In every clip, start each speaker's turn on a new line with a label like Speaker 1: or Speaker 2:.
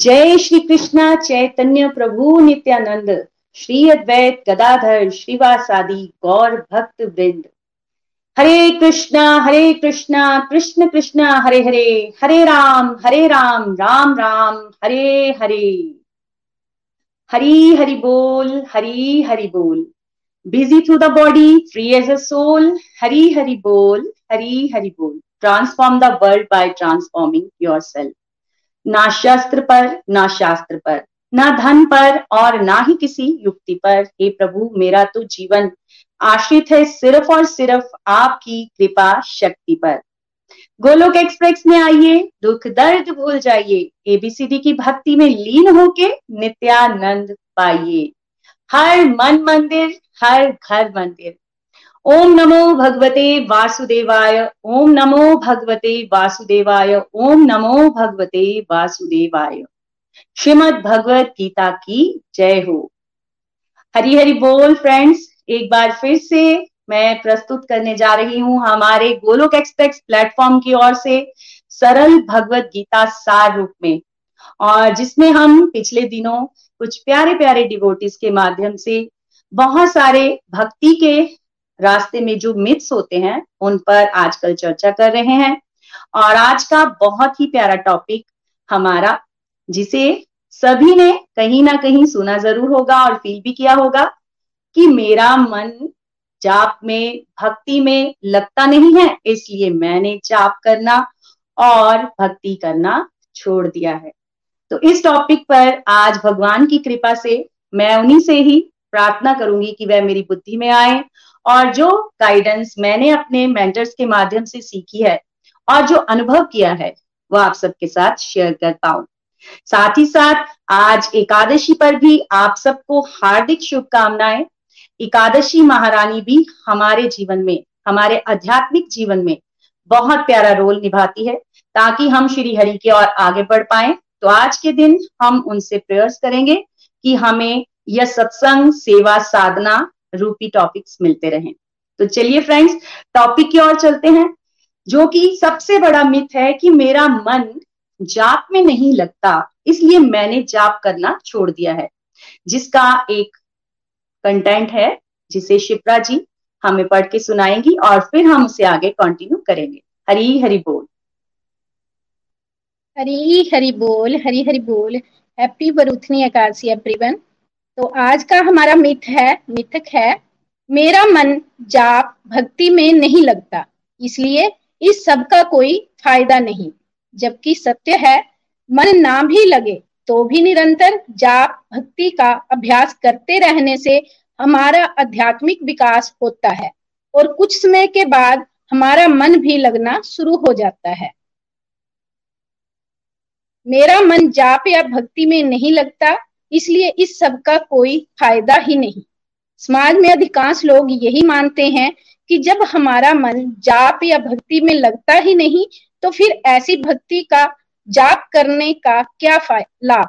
Speaker 1: जय श्री कृष्णा चैतन्य प्रभु नित्यानंद श्री अद्वैत गदाधर श्रीवासादि गौर भक्त वृंद हरे कृष्णा हरे कृष्णा, कृष्ण कृष्णा, हरे हरे हरे राम हरे राम राम राम, हरे हरे। हरी हरि बोल, हरी हरि बोल। Busy through the body free as a soul Hari Hari बोल, हरी हरि बोल। Transform the world by transforming yourself ना शस्त्र पर, ना शास्त्र पर, ना धन पर और ना ही किसी युक्ति पर। हे प्रभु, मेरा तो जीवन आश्रित है सिर्फ़ और सिर्फ़ आपकी कृपा शक्ति पर। गोलोक एक्सप्रेस में आइए, दुख दर्द भूल जाइए एबीसीडी की भक्ति में लीन होके नित्यानंद पाइए। हर मन मंदिर, हर घर मंदिर ओम नमो भगवते वासुदेवाय, ओम नमो भगवते वासुदेवाय, ओम नमो भगवते वासुदेवाय। श्रीमद भगवत गीता की जय हो। हरी हरी बोल फ्रेंड्स, एक बार फिर से मैं प्रस्तुत करने जा रही हूँ हमारे गोलोक एक्सप्रेस प्लेटफॉर्म की ओर से सरल भगवत गीता सार रूप में। और जिसमें हम पिछले दिनों कुछ प्यारे प्यारे डिवोटिस के माध्यम से बहुत सारे भक्ति के रास्ते में जो मिथ्स होते हैं, उन पर आजकल चर्चा कर रहे हैं। और आज का बहुत ही प्यारा टॉपिक हमारा, जिसे सभी ने कहीं ना कहीं सुना ज़रूर होगा और फील भी किया होगा, कि मेरा मन जाप में, भक्ति में लगता नहीं है, इसलिए मैंने जाप करना और भक्ति करना छोड़ दिया है। तो इस टॉपिक पर आज भगवान की कृपा से मैं उन्हीं से ही प्रार्थना करूँगी कि वह मेरी बुद्धि में आए और जो गाइडेंस मैंने अपने मेंटर्स के माध्यम से सीखी है और जो अनुभव किया है, वो आप सबके साथ शेयर करता हूँ साथ ही साथ, आज एकादशी पर भी आप सबको हार्दिक शुभकामनाएँ। एकादशी महारानी भी हमारे जीवन में, हमारे आध्यात्मिक जीवन में बहुत प्यारा रोल निभाती है। ताकि हम श्री हरि की ओर आगे बढ़ पाए तो आज के दिन हम उनसे प्रेयर्स करेंगे कि हमें यह सत्संग, सेवा, साधना रूपी टॉपिक्स मिलते रहें। तो चलिए फ्रेंड्स टॉपिक की ओर चलते हैं, जो कि सबसे बड़ा मिथ है कि मेरा मन जाप में नहीं लगता, इसलिए मैंने जाप करना छोड़ दिया है। जिसका एक कंटेंट है, जिसे शिप्रा जी हमें पढ़ के सुनाएँगी और फिर हम उसे आगे कंटिन्यू करेंगे। हरी हरी बोल।
Speaker 2: हरी हरी बोल, हरी हरी बोल। हैप्पी बरूथनी एकादशी एवरीवन तो आज का हमारा मिथ है, मिथक है, मेरा मन जाप भक्ति में नहीं लगता, इसलिए इस सब का कोई फ़ायदा नहीं, जबकि सत्य है, मन ना भी लगे तो भी निरंतर जाप भक्ति का अभ्यास करते रहने से हमारा आध्यात्मिक विकास होता है, और कुछ समय के बाद हमारा मन भी लगना शुरू हो जाता है। मेरा मन जाप या भक्ति में नहीं लगता इसलिए इस सब का कोई फ़ायदा ही नहीं। समाज में अधिकांश लोग यही मानते हैं कि जब हमारा मन जाप या भक्ति में लगता ही नहीं तो फिर ऐसी भक्ति का जाप करने का क्या लाभ?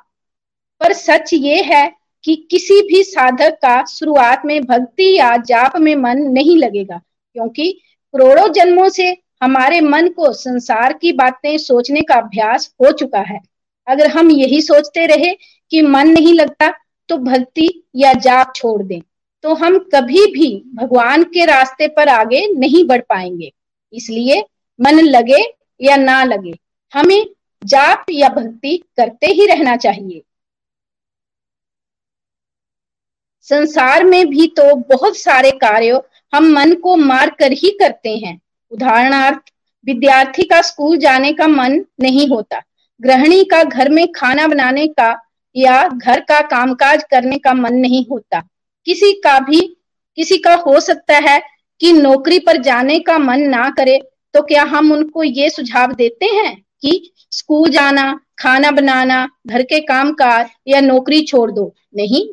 Speaker 2: पर सच ये है कि किसी भी साधक का शुरुआत में भक्ति या जाप में मन नहीं लगेगा, क्योंकि करोड़ों जन्मों से हमारे मन को संसार की बातें सोचने का अभ्यास हो चुका है। अगर हम यही सोचते रहे कि मन नहीं लगता तो भक्ति या जाप छोड़ दें। तो हम कभी भी भगवान के रास्ते पर आगे नहीं बढ़ पाएँगे। इसलिए मन लगे या ना लगे, हमें जाप या भक्ति करते ही रहना चाहिए। संसार में भी तो बहुत सारे कार्य हम मन को मार कर ही करते हैं। उदाहरणार्थ, विद्यार्थी का स्कूल जाने का मन नहीं होता। गृहिणी का घर में खाना बनाने का या घर का कामकाज करने का मन नहीं होता। किसी का भी, किसी का हो सकता है कि नौकरी पर जाने का मन ना करे तो क्या हम उनको ये सुझाव देते हैं कि स्कूल जाना, खाना बनाना, घर के काम काज या नौकरी छोड़ दो? नहीं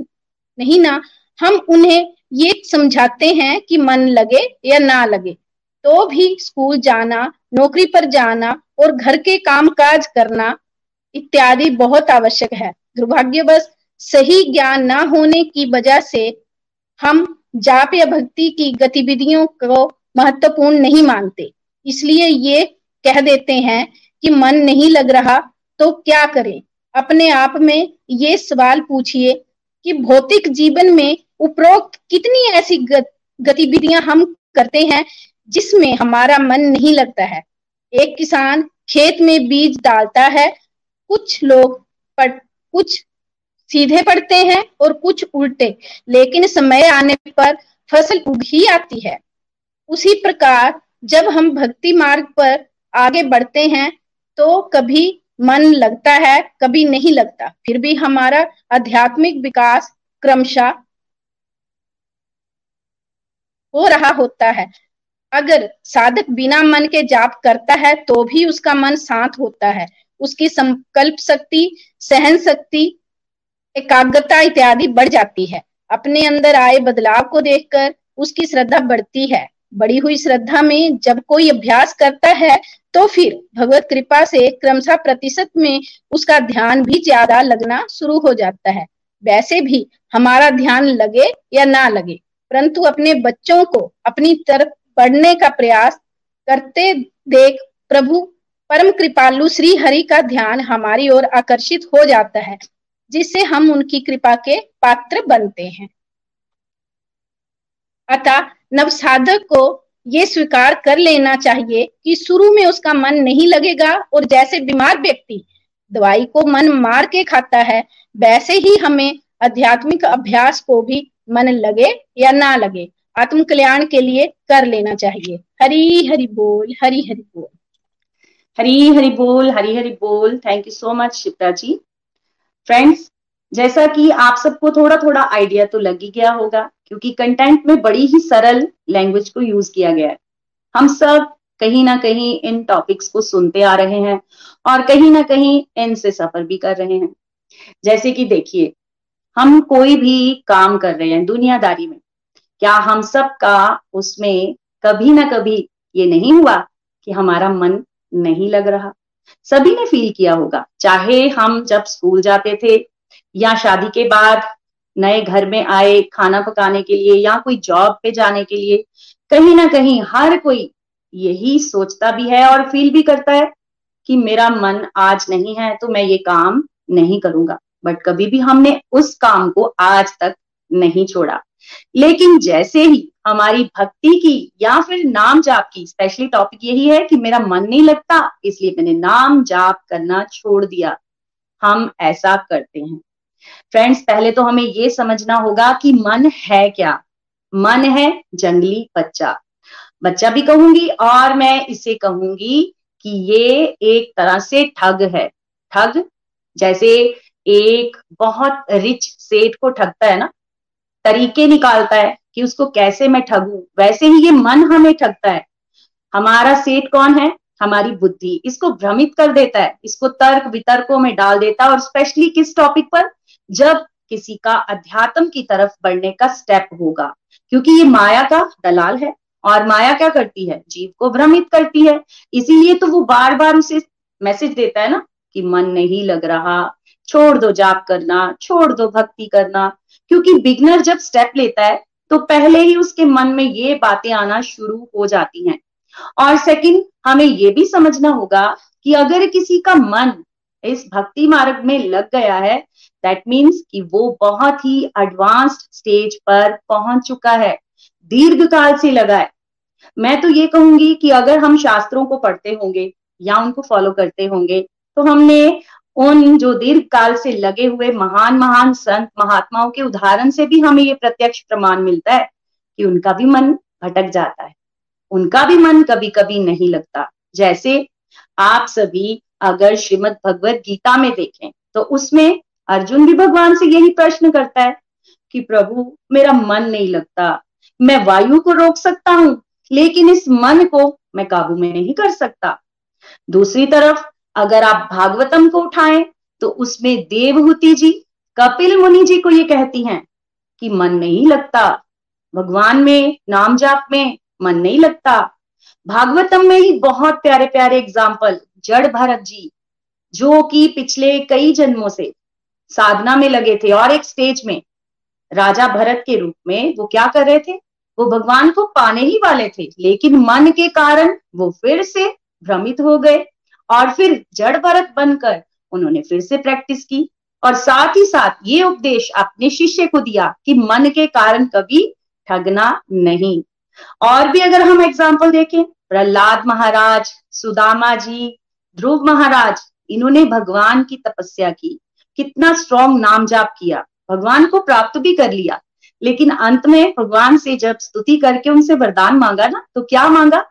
Speaker 2: नहीं ना। हम उन्हें ये समझाते हैं कि मन लगे या ना लगे। तो भी स्कूल जाना, नौकरी पर जाना और घर के काम काज करना इत्यादि बहुत आवश्यक है। दुर्भाग्यवश सही ज्ञान ना होने की वजह से हम जाप या भक्ति की गतिविधियों को महत्वपूर्ण नहीं मानते। इसलिए ये कह देते हैं कि मन नहीं लग रहा तो क्या करें? अपने आप में ये सवाल पूछिए कि भौतिक जीवन में उपरोक्त कितनी ऐसी गतिविधियाँ हम करते हैं जिसमें हमारा मन नहीं लगता है? एक किसान खेत में बीज डालता है, कुछ लोग कुछ सीधे पड़ते हैं और कुछ उल्टे, लेकिन समय आने पर फ़सल उग ही आती है। उसी प्रकार जब हम भक्ति मार्ग पर आगे बढ़ते हैं तो कभी मन लगता है, कभी नहीं लगता। फिर भी हमारा आध्यात्मिक विकास क्रमशः हो रहा होता है। अगर साधक बिना मन के जाप करता है तो भी उसका मन शांत होता है। उसकी संकल्प शक्ति, सहन शक्ति, एकाग्रता इत्यादि बढ़ जाती है। अपने अंदर आए बदलाव को देखकर उसकी श्रद्धा बढ़ती है। बड़ी हुई श्रद्धा में जब कोई अभ्यास करता है तो फिर भगवत कृपा से क्रमशः प्रतिशत में उसका ध्यान भी ज़्यादा लगना शुरू हो जाता है। वैसे भी हमारा ध्यान लगे या ना लगे, परंतु अपने बच्चों को अपनी तरफ़ बढ़ने का प्रयास करते देख प्रभु परम कृपालु श्री हरि का ध्यान हमारी ओर आकर्षित हो जाता है, जिससे हम उनकी कृपा के पात्र बनते हैं। अतः नवसाधक को ये स्वीकार कर लेना चाहिए कि शुरू में उसका मन नहीं लगेगा और जैसे बीमार व्यक्ति दवाई को मन मार के खाता है, वैसे ही हमें आध्यात्मिक अभ्यास को भी मन लगे या ना लगे। आत्म कल्याण के लिए कर लेना चाहिए। हरी हरि बोल, हरी हरि बोल।
Speaker 1: हरी हरि बोल, हरी हरि बोल। Thank you so much Shipra ji. Friends जैसा कि आप सबको थोड़ा थोड़ा आइडिया तो लग ही गया होगा, क्योंकि कंटेंट में बड़ी ही सरल लैंग्वेज को यूज़ किया गया है। हम सब कहीं ना कहीं इन टॉपिक्स को सुनते आ रहे हैं और कहीं ना कहीं इनसे सफ़र भी कर रहे हैं। जैसे कि देखिए, हम कोई भी काम कर रहे हैं दुनियादारी में, क्या हम सब का उसमें कभी ना कभी ये नहीं हुआ कि हमारा मन नहीं लग रहा। सभी ने फील किया होगा, चाहे हम जब स्कूल जाते थे या शादी के बाद नए घर में आए खाना पकाने के लिए या कोई जॉब पे जाने के लिए, कहीं ना कहीं हर कोई यही सोचता भी है और फील भी करता है कि मेरा मन आज नहीं है तो मैं ये काम नहीं करूँगा। बट कभी भी हमने उस काम को आज तक नहीं छोड़ा। लेकिन जैसे ही हमारी भक्ति की या फिर नाम जाप की स्पेशली टॉपिक यही है कि मेरा मन नहीं लगता, इसलिए मैंने नाम जाप करना छोड़ दिया। हम ऐसा करते हैं। फ्रेंड्स पहले तो हमें ये समझना होगा कि मन है क्या? मन है जंगली बच्चा। बच्चा भी कहूँगी और मैं इसे कहूँगी कि ये एक तरह से ठग है। ठग जैसे एक बहुत रिच सेठ को ठगता है ना? तरीके निकालता है कि उसको कैसे मैं ठगू। वैसे ही ये मन हमें ठगता है। हमारा सेठ कौन है? हमारी बुद्धि। इसको भ्रमित कर देता है। इसको तर्क वितर्कों में डाल देता है और स्पेशली किस टॉपिक पर? जब किसी का अध्यात्म की तरफ़ बढ़ने का स्टेप होगा। क्योंकि ये माया का दलाल है और माया क्या करती है? जीव को भ्रमित करती है। इसीलिए तो वो बार बार उसे मैसेज देता है ना कि मन नहीं लग रहा। छोड़ दो जाप करना, छोड़ दो भक्ति करना। क्योंकि बिगनर जब स्टेप लेता है तो पहले ही उसके मन में ये बातें आना शुरू हो जाती हैं। और सेकंड हमें ये भी समझना होगा कि अगर किसी का मन इस भक्ति मार्ग में लग गया है दैट मीन्स कि वो बहुत ही एडवांस्ड स्टेज पर पहुँच चुका है दीर्घ काल से लगा है। मैं तो ये कहूँगी कि अगर हम शास्त्रों को पढ़ते होंगे या उनको फॉलो करते होंगे तो हमने उन जो दीर्घ काल से लगे हुए महान महान संत महात्माओं के उदाहरण से भी हमें ये प्रत्यक्ष प्रमाण मिलता है कि उनका भी मन भटक जाता है। उनका भी मन कभी कभी नहीं लगता। जैसे आप सभी अगर श्रीमद भगवत गीता में देखें तो उसमें अर्जुन भी भगवान से यही प्रश्न करता है कि, प्रभु, मेरा मन नहीं लगता। मैं वायु को रोक सकता हूँ, लेकिन इस मन को मैं काबू में नहीं कर सकता। दूसरी तरफ़ अगर आप भागवतम को उठाएँ तो उसमें देवहूति जी, कपिल मुनि जी को ये कहती हैं कि मन नहीं लगता। भगवान में, नाम जाप में मन नहीं लगता। भागवतम में ही बहुत प्यारे प्यारे एग्ज़ाम्पल जड़ भरत जी, जो कि पिछले कई जन्मों से साधना में लगे थे और एक स्टेज में राजा भरत के रूप में वो क्या कर रहे थे? वो भगवान को पाने ही वाले थे, लेकिन मन के कारण वो फिर से भ्रमित हो गए। और फिर जड़ भरत बनकर उन्होंने फिर से प्रैक्टिस की। और साथ ही साथ ये उपदेश अपने शिष्य को दिया कि मन के कारण कभी ठगना नहीं। और भी अगर हम एग्ज़ाम्पल देखें, प्रहलाद महाराज, सुदामा जी, ध्रुव महाराज, इन्होंने भगवान की तपस्या की, कितना स्ट्रॉन्ग नाम जाप किया, भगवान को प्राप्त भी कर लिया। लेकिन अंत में भगवान से जब स्तुति करके उनसे वरदान मांगा ना तो क्या मांगा?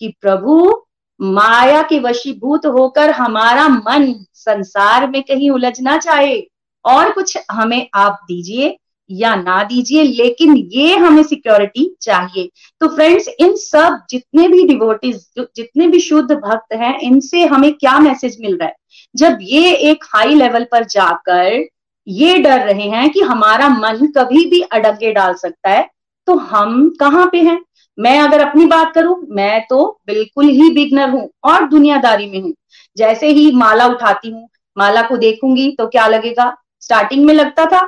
Speaker 1: कि प्रभु माया के वशीभूत होकर हमारा मन संसार में कहीं उलझना चाहे और कुछ हमें आप दीजिए या ना दीजिए, लेकिन ये हमें सिक्योरिटी चाहिए। तो फ्रेंड्स इन सब जितने भी डिवोटीज जितने भी शुद्ध भक्त हैं, इनसे हमें क्या मैसेज मिल रहा है? जब ये एक हाई लेवल पर जाकर ये डर रहे हैं कि हमारा मन कभी भी अडगे डाल सकता है तो हम कहाँ पे हैं? मैं अगर अपनी बात करूँ, मैं तो बिल्कुल ही बिगनर हूँ और दुनियादारी में हूँ। जैसे ही माला उठाती हूँ, माला को देखूँगी तो क्या लगेगा? स्टार्टिंग में लगता था,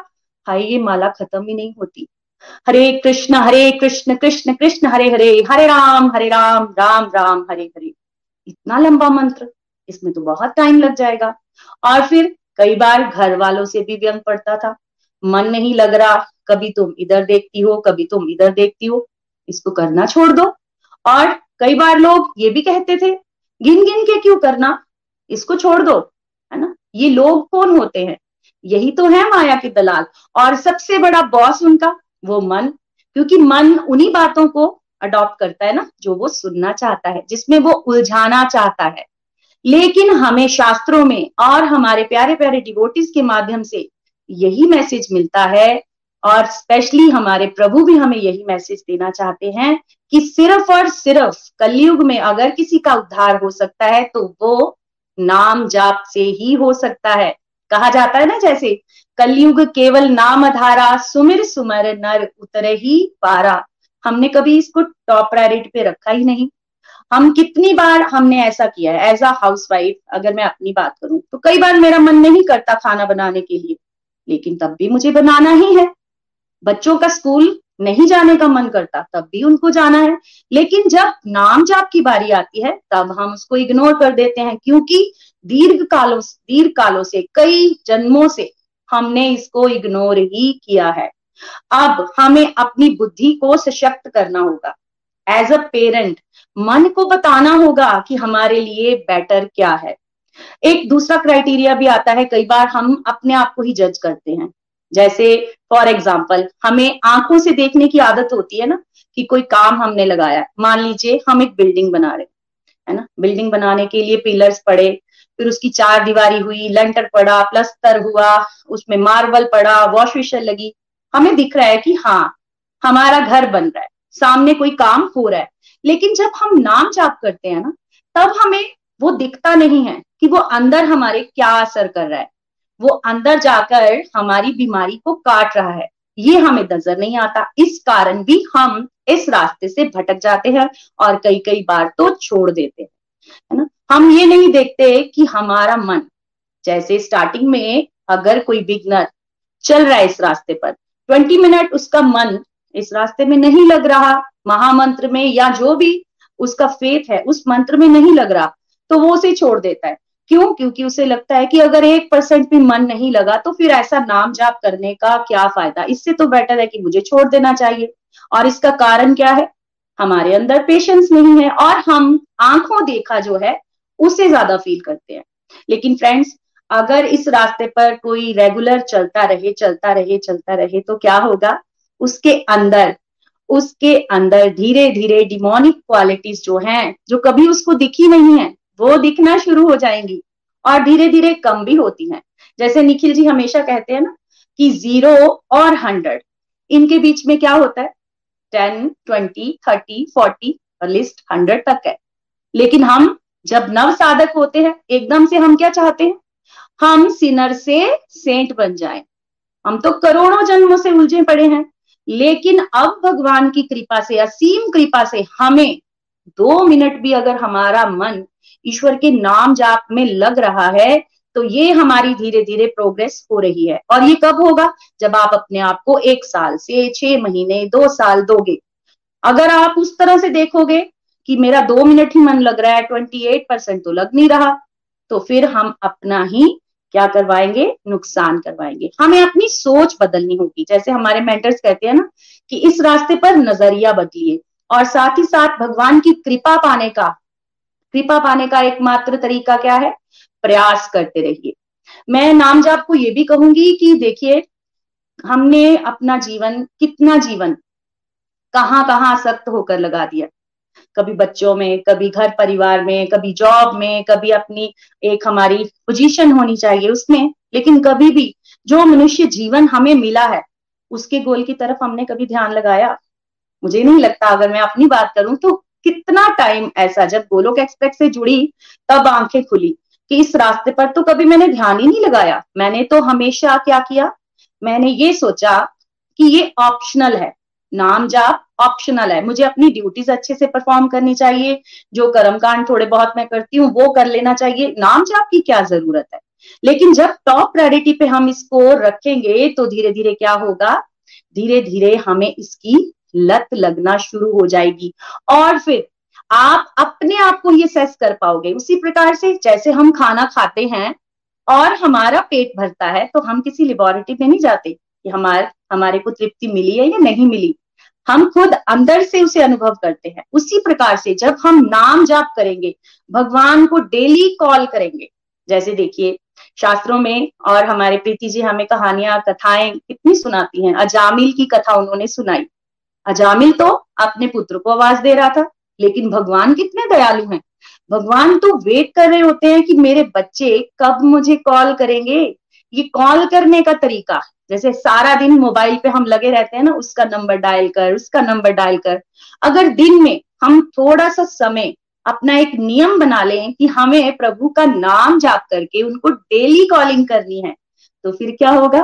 Speaker 1: हाय, ये माला खत्म ही नहीं होती। हरे कृष्ण हरे कृष्ण कृष्ण कृष्ण, हरे हरे हरे राम हरे राम राम राम, हरे हरे। इतना लंबा मंत्र, इसमें तो बहुत टाइम लग जाएगा। और फिर कई बार घर वालों से भी व्यंग पड़ता था। मन नहीं लग रहा, कभी तुम इधर देखती हो, कभी तुम इधर देखती हो। इसको करना छोड़ दो। और कई बार लोग ये भी कहते थे गिन गिन के क्यों करना? इसको छोड़ दो, है ना? ये लोग कौन होते हैं? यही तो है माया के दलाल। और सबसे बड़ा बॉस उनका, वो मन। क्योंकि मन उन्हीं बातों को अडॉप्ट करता है ना, जो वो सुनना चाहता है, जिसमें वो उलझाना चाहता है। लेकिन हमें शास्त्रों में और हमारे प्यारे प्यारे डिवोटिस के माध्यम से यही मैसेज मिलता है और स्पेशली हमारे प्रभु भी हमें यही मैसेज देना चाहते हैं कि सिर्फ़ और सिर्फ़ कलयुग में अगर किसी का उद्धार हो सकता है तो वो नाम जाप से ही हो सकता है। कहा जाता है ना जैसे, कलयुग केवल नाम धारा सुमिर सुमर नर उतर ही पारा। हमने कभी इसको टॉप प्रायोरिटी पे रखा ही नहीं। हम कितनी बार हमने ऐसा किया है एज अ हाउस वाइफ अगर मैं अपनी बात करूँ तो कई बार मेरा मन नहीं करता खाना बनाने के लिए, लेकिन तब भी मुझे बनाना ही है। बच्चों का स्कूल नहीं जाने का मन करता, तब भी उनको जाना है। लेकिन जब नाम जाप की बारी आती है, तब हम उसको इग्नोर कर देते हैं, क्योंकि दीर्घ कालों दीर्घ कालों से, कई जन्मों से हमने इसको इग्नोर ही किया है। अब हमें अपनी बुद्धि को सशक्त करना होगा। एज अ पेरेंट मन को बताना होगा कि हमारे लिए बेटर क्या है। एक दूसरा क्राइटेरिया भी आता है, कई बार हम अपने आप को ही जज करते हैं। जैसे फॉर एग्ज़ाम्पल हमें आँखों से देखने की आदत होती है ना, कि कोई काम हमने लगाया मान लीजिए, हम एक बिल्डिंग बना रहे है ना? बिल्डिंग बनाने के लिए पिलर्स पड़े, फिर उसकी चार दीवारी हुई लेंटर पड़ा प्लस्तर हुआ, उसमें मार्बल पड़ा वॉश विशर लगी। हमें दिख रहा है कि हाँ हमारा घर बन रहा है, सामने कोई काम हो रहा है। लेकिन जब हम नाम जाप करते हैं ना, तब हमें वो दिखता नहीं है कि वो अंदर हमारे क्या असर कर रहा है। वो अंदर जाकर हमारी बीमारी को काट रहा है। ये हमें नज़र नहीं आता। इस कारण भी हम इस रास्ते से भटक जाते हैं और कई कई बार तो छोड़ देते हैं, है ना? हम ये नहीं देखते कि हमारा मन, जैसे स्टार्टिंग में अगर कोई बिगनर चल रहा है इस रास्ते पर ट्वेंटी मिनट उसका मन इस रास्ते में नहीं लग रहा, महामंत्र में या जो भी उसका फेथ है, उस मंत्र में नहीं लग रहा तो वो उसे छोड़ देता है। क्यों? क्योंकि उसे लगता है कि अगर एक परसेंट भी मन नहीं लगा तो फिर ऐसा नाम जाप करने का क्या फ़ायदा? इससे तो बेटर है कि मुझे छोड़ देना चाहिए। और इसका कारण क्या है? हमारे अंदर पेशेंस नहीं है और हम आँखों देखा जो है, उसे ज़्यादा फील करते हैं। लेकिन फ्रेंड्स अगर इस रास्ते पर कोई रेगुलर चलता रहे चलता रहे चलता रहे तो क्या होगा? उसके अंदर उसके अंदर धीरे धीरे डिमोनिक क्वालिटीज जो हैं, जो कभी उसको दिखी नहीं है वो दिखना शुरू हो जाएँगी और धीरे धीरे कम भी होती हैं। जैसे निखिल जी हमेशा कहते हैं ना कि ज़ीरो और हंड्रेड इनके बीच में क्या होता है? टेन ट्वेंटी थर्टी फोर्टी और लिस्ट हंड्रेड तक है। लेकिन हम जब नव साधक होते हैं, एकदम से हम क्या चाहते हैं? हम सिनर से सेंट बन जाएँ। हम तो करोड़ों जन्मों से उलझे पड़े हैं, लेकिन अब भगवान की कृपा से, असीम कृपा से हमें दो मिनट भी अगर हमारा मन ईश्वर के नाम जाप में लग रहा है तो ये हमारी धीरे धीरे प्रोग्रेस हो रही है। और ये कब होगा? जब आप अपने आप को एक साल से छह महीने, दो साल दोगे। अगर आप उस तरह से देखोगे कि मेरा दो मिनट ही मन लग रहा है ट्वेंटी एट परसेंट तो लग नहीं रहा तो फिर हम अपना ही क्या करवाएँगे? नुकसान करवाएँगे। हमें अपनी सोच बदलनी होगी। जैसे हमारे मेंटर्स कहते हैं ना कि इस रास्ते पर नज़रिया बदलिए। और साथ ही साथ भगवान की कृपा पाने का कृपा पाने का एकमात्र तरीका क्या है? प्रयास करते रहिए। मैं नाम जाप को ये भी कहूँगी कि देखिए, हमने अपना जीवन, कितना जीवन कहाँ कहाँ आसक्त होकर लगा दिया। कभी बच्चों में, कभी घर परिवार में, कभी जॉब में, कभी अपनी एक हमारी पोजीशन होनी चाहिए उसमें, लेकिन कभी भी जो मनुष्य जीवन हमें मिला है, उसके गोल की तरफ़ हमने कभी ध्यान लगाया? मुझे नहीं लगता, अगर मैं अपनी बात करूँ तो कितना टाइम ऐसा जब गोलोक एक्सप्रेस से जुड़ी, तब आँखें खुली कि इस रास्ते पर तो कभी मैंने ध्यान ही नहीं लगाया। मैंने तो हमेशा क्या किया? मैंने ये सोचा कि ये ऑप्शनल है। नाम जाप ऑप्शनल है। मुझे अपनी ड्यूटीज़ अच्छे से परफॉर्म करनी चाहिए। जो कर्मकांड थोड़े बहुत मैं करती हूँ, वो कर लेना चाहिए। नाम जाप की क्या ज़रूरत है? लेकिन जब टॉप प्रायोरिटी पे हम इसको रखेंगे तो धीरे धीरे क्या होगा? धीरे धीरे हमें इसकी लत लगना शुरू हो जाएगी। और फिर आप अपने आप को ये सेस कर पाओगे। उसी प्रकार से जैसे हम खाना खाते हैं और हमारा पेट भरता है तो हम किसी लेबोरेटरी में नहीं जाते कि हमारे हमारे को तृप्ति मिली है या नहीं मिली। हम खुद अंदर से उसे अनुभव करते हैं। उसी प्रकार से जब हम नाम जाप करेंगे, भगवान को डेली कॉल करेंगे। जैसे देखिए, शास्त्रों में और हमारे प्रीति जी हमें कहानियाँ, कथाएँ कितनी सुनाती हैं। अजामिल की कथा उन्होंने सुनाई। अजामिल तो अपने पुत्र को आवाज़ दे रहा था, लेकिन भगवान कितने दयालु हैं। भगवान तो वेट कर रहे होते हैं कि मेरे बच्चे कब मुझे कॉल करेंगे। ये कॉल करने का तरीका जैसे सारा दिन मोबाइल पे हम लगे रहते हैं ना, उसका नंबर डायल कर, उसका नंबर डायल कर। अगर दिन में हम थोड़ा सा समय अपना एक नियम बना लें कि हमें प्रभु का नाम जाप करके उनको डेली कॉलिंग करनी है तो फिर क्या होगा?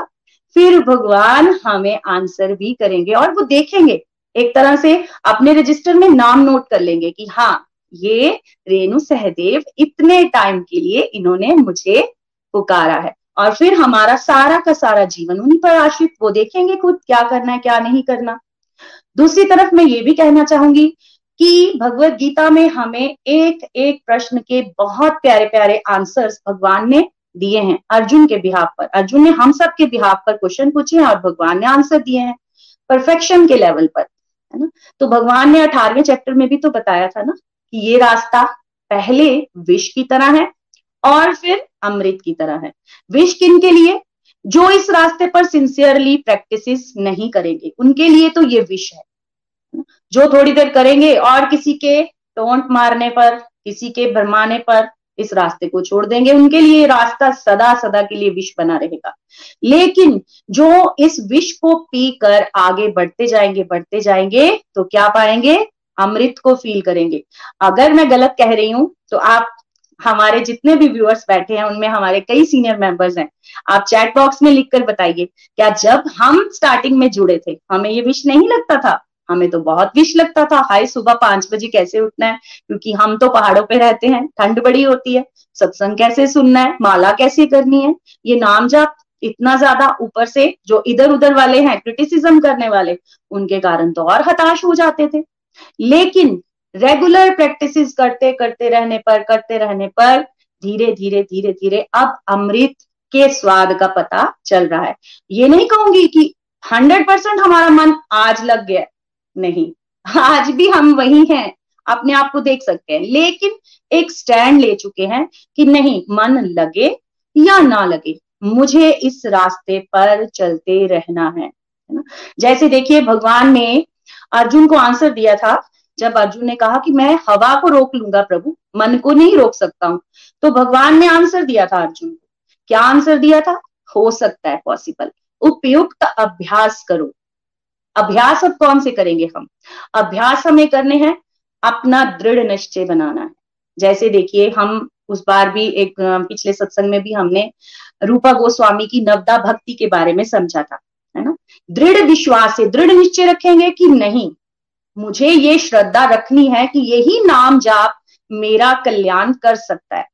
Speaker 1: फिर भगवान हमें आंसर भी करेंगे और वो देखेंगे। एक तरह से अपने रजिस्टर में नाम नोट कर लेंगे कि हाँ ये रेणु सहदेव इतने टाइम के लिए इन्होंने मुझे पुकारा है। और फिर हमारा सारा का सारा जीवन उन्हीं पर आश्रित, वो देखेंगे खुद क्या करना है, क्या नहीं करना। दूसरी तरफ़ मैं ये भी कहना चाहूँगी कि भगवत गीता में हमें एक एक प्रश्न के बहुत प्यारे प्यारे आंसर्स भगवान ने दिए हैं, अर्जुन के बिहाफ पर। अर्जुन ने हम सब के बिहाफ पर क्वेश्चन पूछे हैं और भगवान ने आंसर दिए हैं। परफेक्शन के लेवल पर। है ना? तो भगवान ने अठारहवें चैप्टर में भी तो बताया था ना कि ये रास्ता पहले विष की तरह है और फिर अमृत की तरह है। विष किन के लिए? जो इस रास्ते पर सिंसियरली प्रैक्टिस नहीं करेंगे, उनके लिए तो ये विष है। जो थोड़ी देर करेंगे और किसी के टोंट मारने पर, किसी के भरमाने पर इस रास्ते को छोड़ देंगे। उनके लिए रास्ता सदा सदा के लिए विष बना रहेगा। लेकिन जो इस विष को पीकर आगे बढ़ते जाएँगे बढ़ते जाएँगे तो क्या पाएँगे? अमृत को फील करेंगे। अगर मैं गलत कह रही हूँ तो आप, हमारे जितने भी व्यूअर्स बैठे हैं, उनमें हमारे कई सीनियर मेंबर्स हैं। आप चैट बॉक्स में लिखकर बताइए, क्या जब हम स्टार्टिंग में जुड़े थे, हमें ये विश नहीं लगता था? हमें तो बहुत विश लगता था, हाय, सुबह पाँच बजे कैसे उठना है? क्योंकि हम तो पहाड़ों पे रहते हैं, ठंड बड़ी होती है, सत्संग कैसे सुनना है, माला कैसे करनी है? ये नाम जाप इतना ज़्यादा ऊपर से जो इधर उधर वाले हैं क्रिटिसिज्म करने वाले, उनके कारण तो और हताश हो जाते थे। लेकिन रेगुलर प्रैक्टिस करते करते रहने पर, करते रहने पर धीरे धीरे धीरे धीरे अब अमृत के स्वाद का पता चल रहा है। ये नहीं कहूँगी कि हंड्रेड परसेंट हमारा मन आज लग गया नहीं। आज भी हम वही हैं, अपने आप को देख सकते हैं, लेकिन एक स्टैंड ले चुके हैं कि नहीं, मन लगे या ना लगे, मुझे इस रास्ते पर चलते रहना है जैसे देखिए, भगवान ने अर्जुन को आंसर दिया था, जब अर्जुन ने कहा कि मैं हवा को रोक लूँगा प्रभु, मन को नहीं रोक सकता हूँ तो भगवान ने आंसर दिया था अर्जुन को। क्या आंसर दिया था? हो सकता है पॉसिबल उपयुक्त अभ्यास करो। अभ्यास अब कौन से करेंगे हम? अभ्यास हमें करने हैं, अपना दृढ़ निश्चय बनाना है। जैसे देखिए, हम उस बार भी एक, पिछले सत्संग में भी हमने रूपा गोस्वामी की नवदा भक्ति के बारे में समझा था, है ना? दृढ़ विश्वास से, दृढ़ निश्चय रखेंगे कि नहीं, मुझे ये श्रद्धा रखनी है कि यही नाम जाप मेरा कल्याण कर सकता है।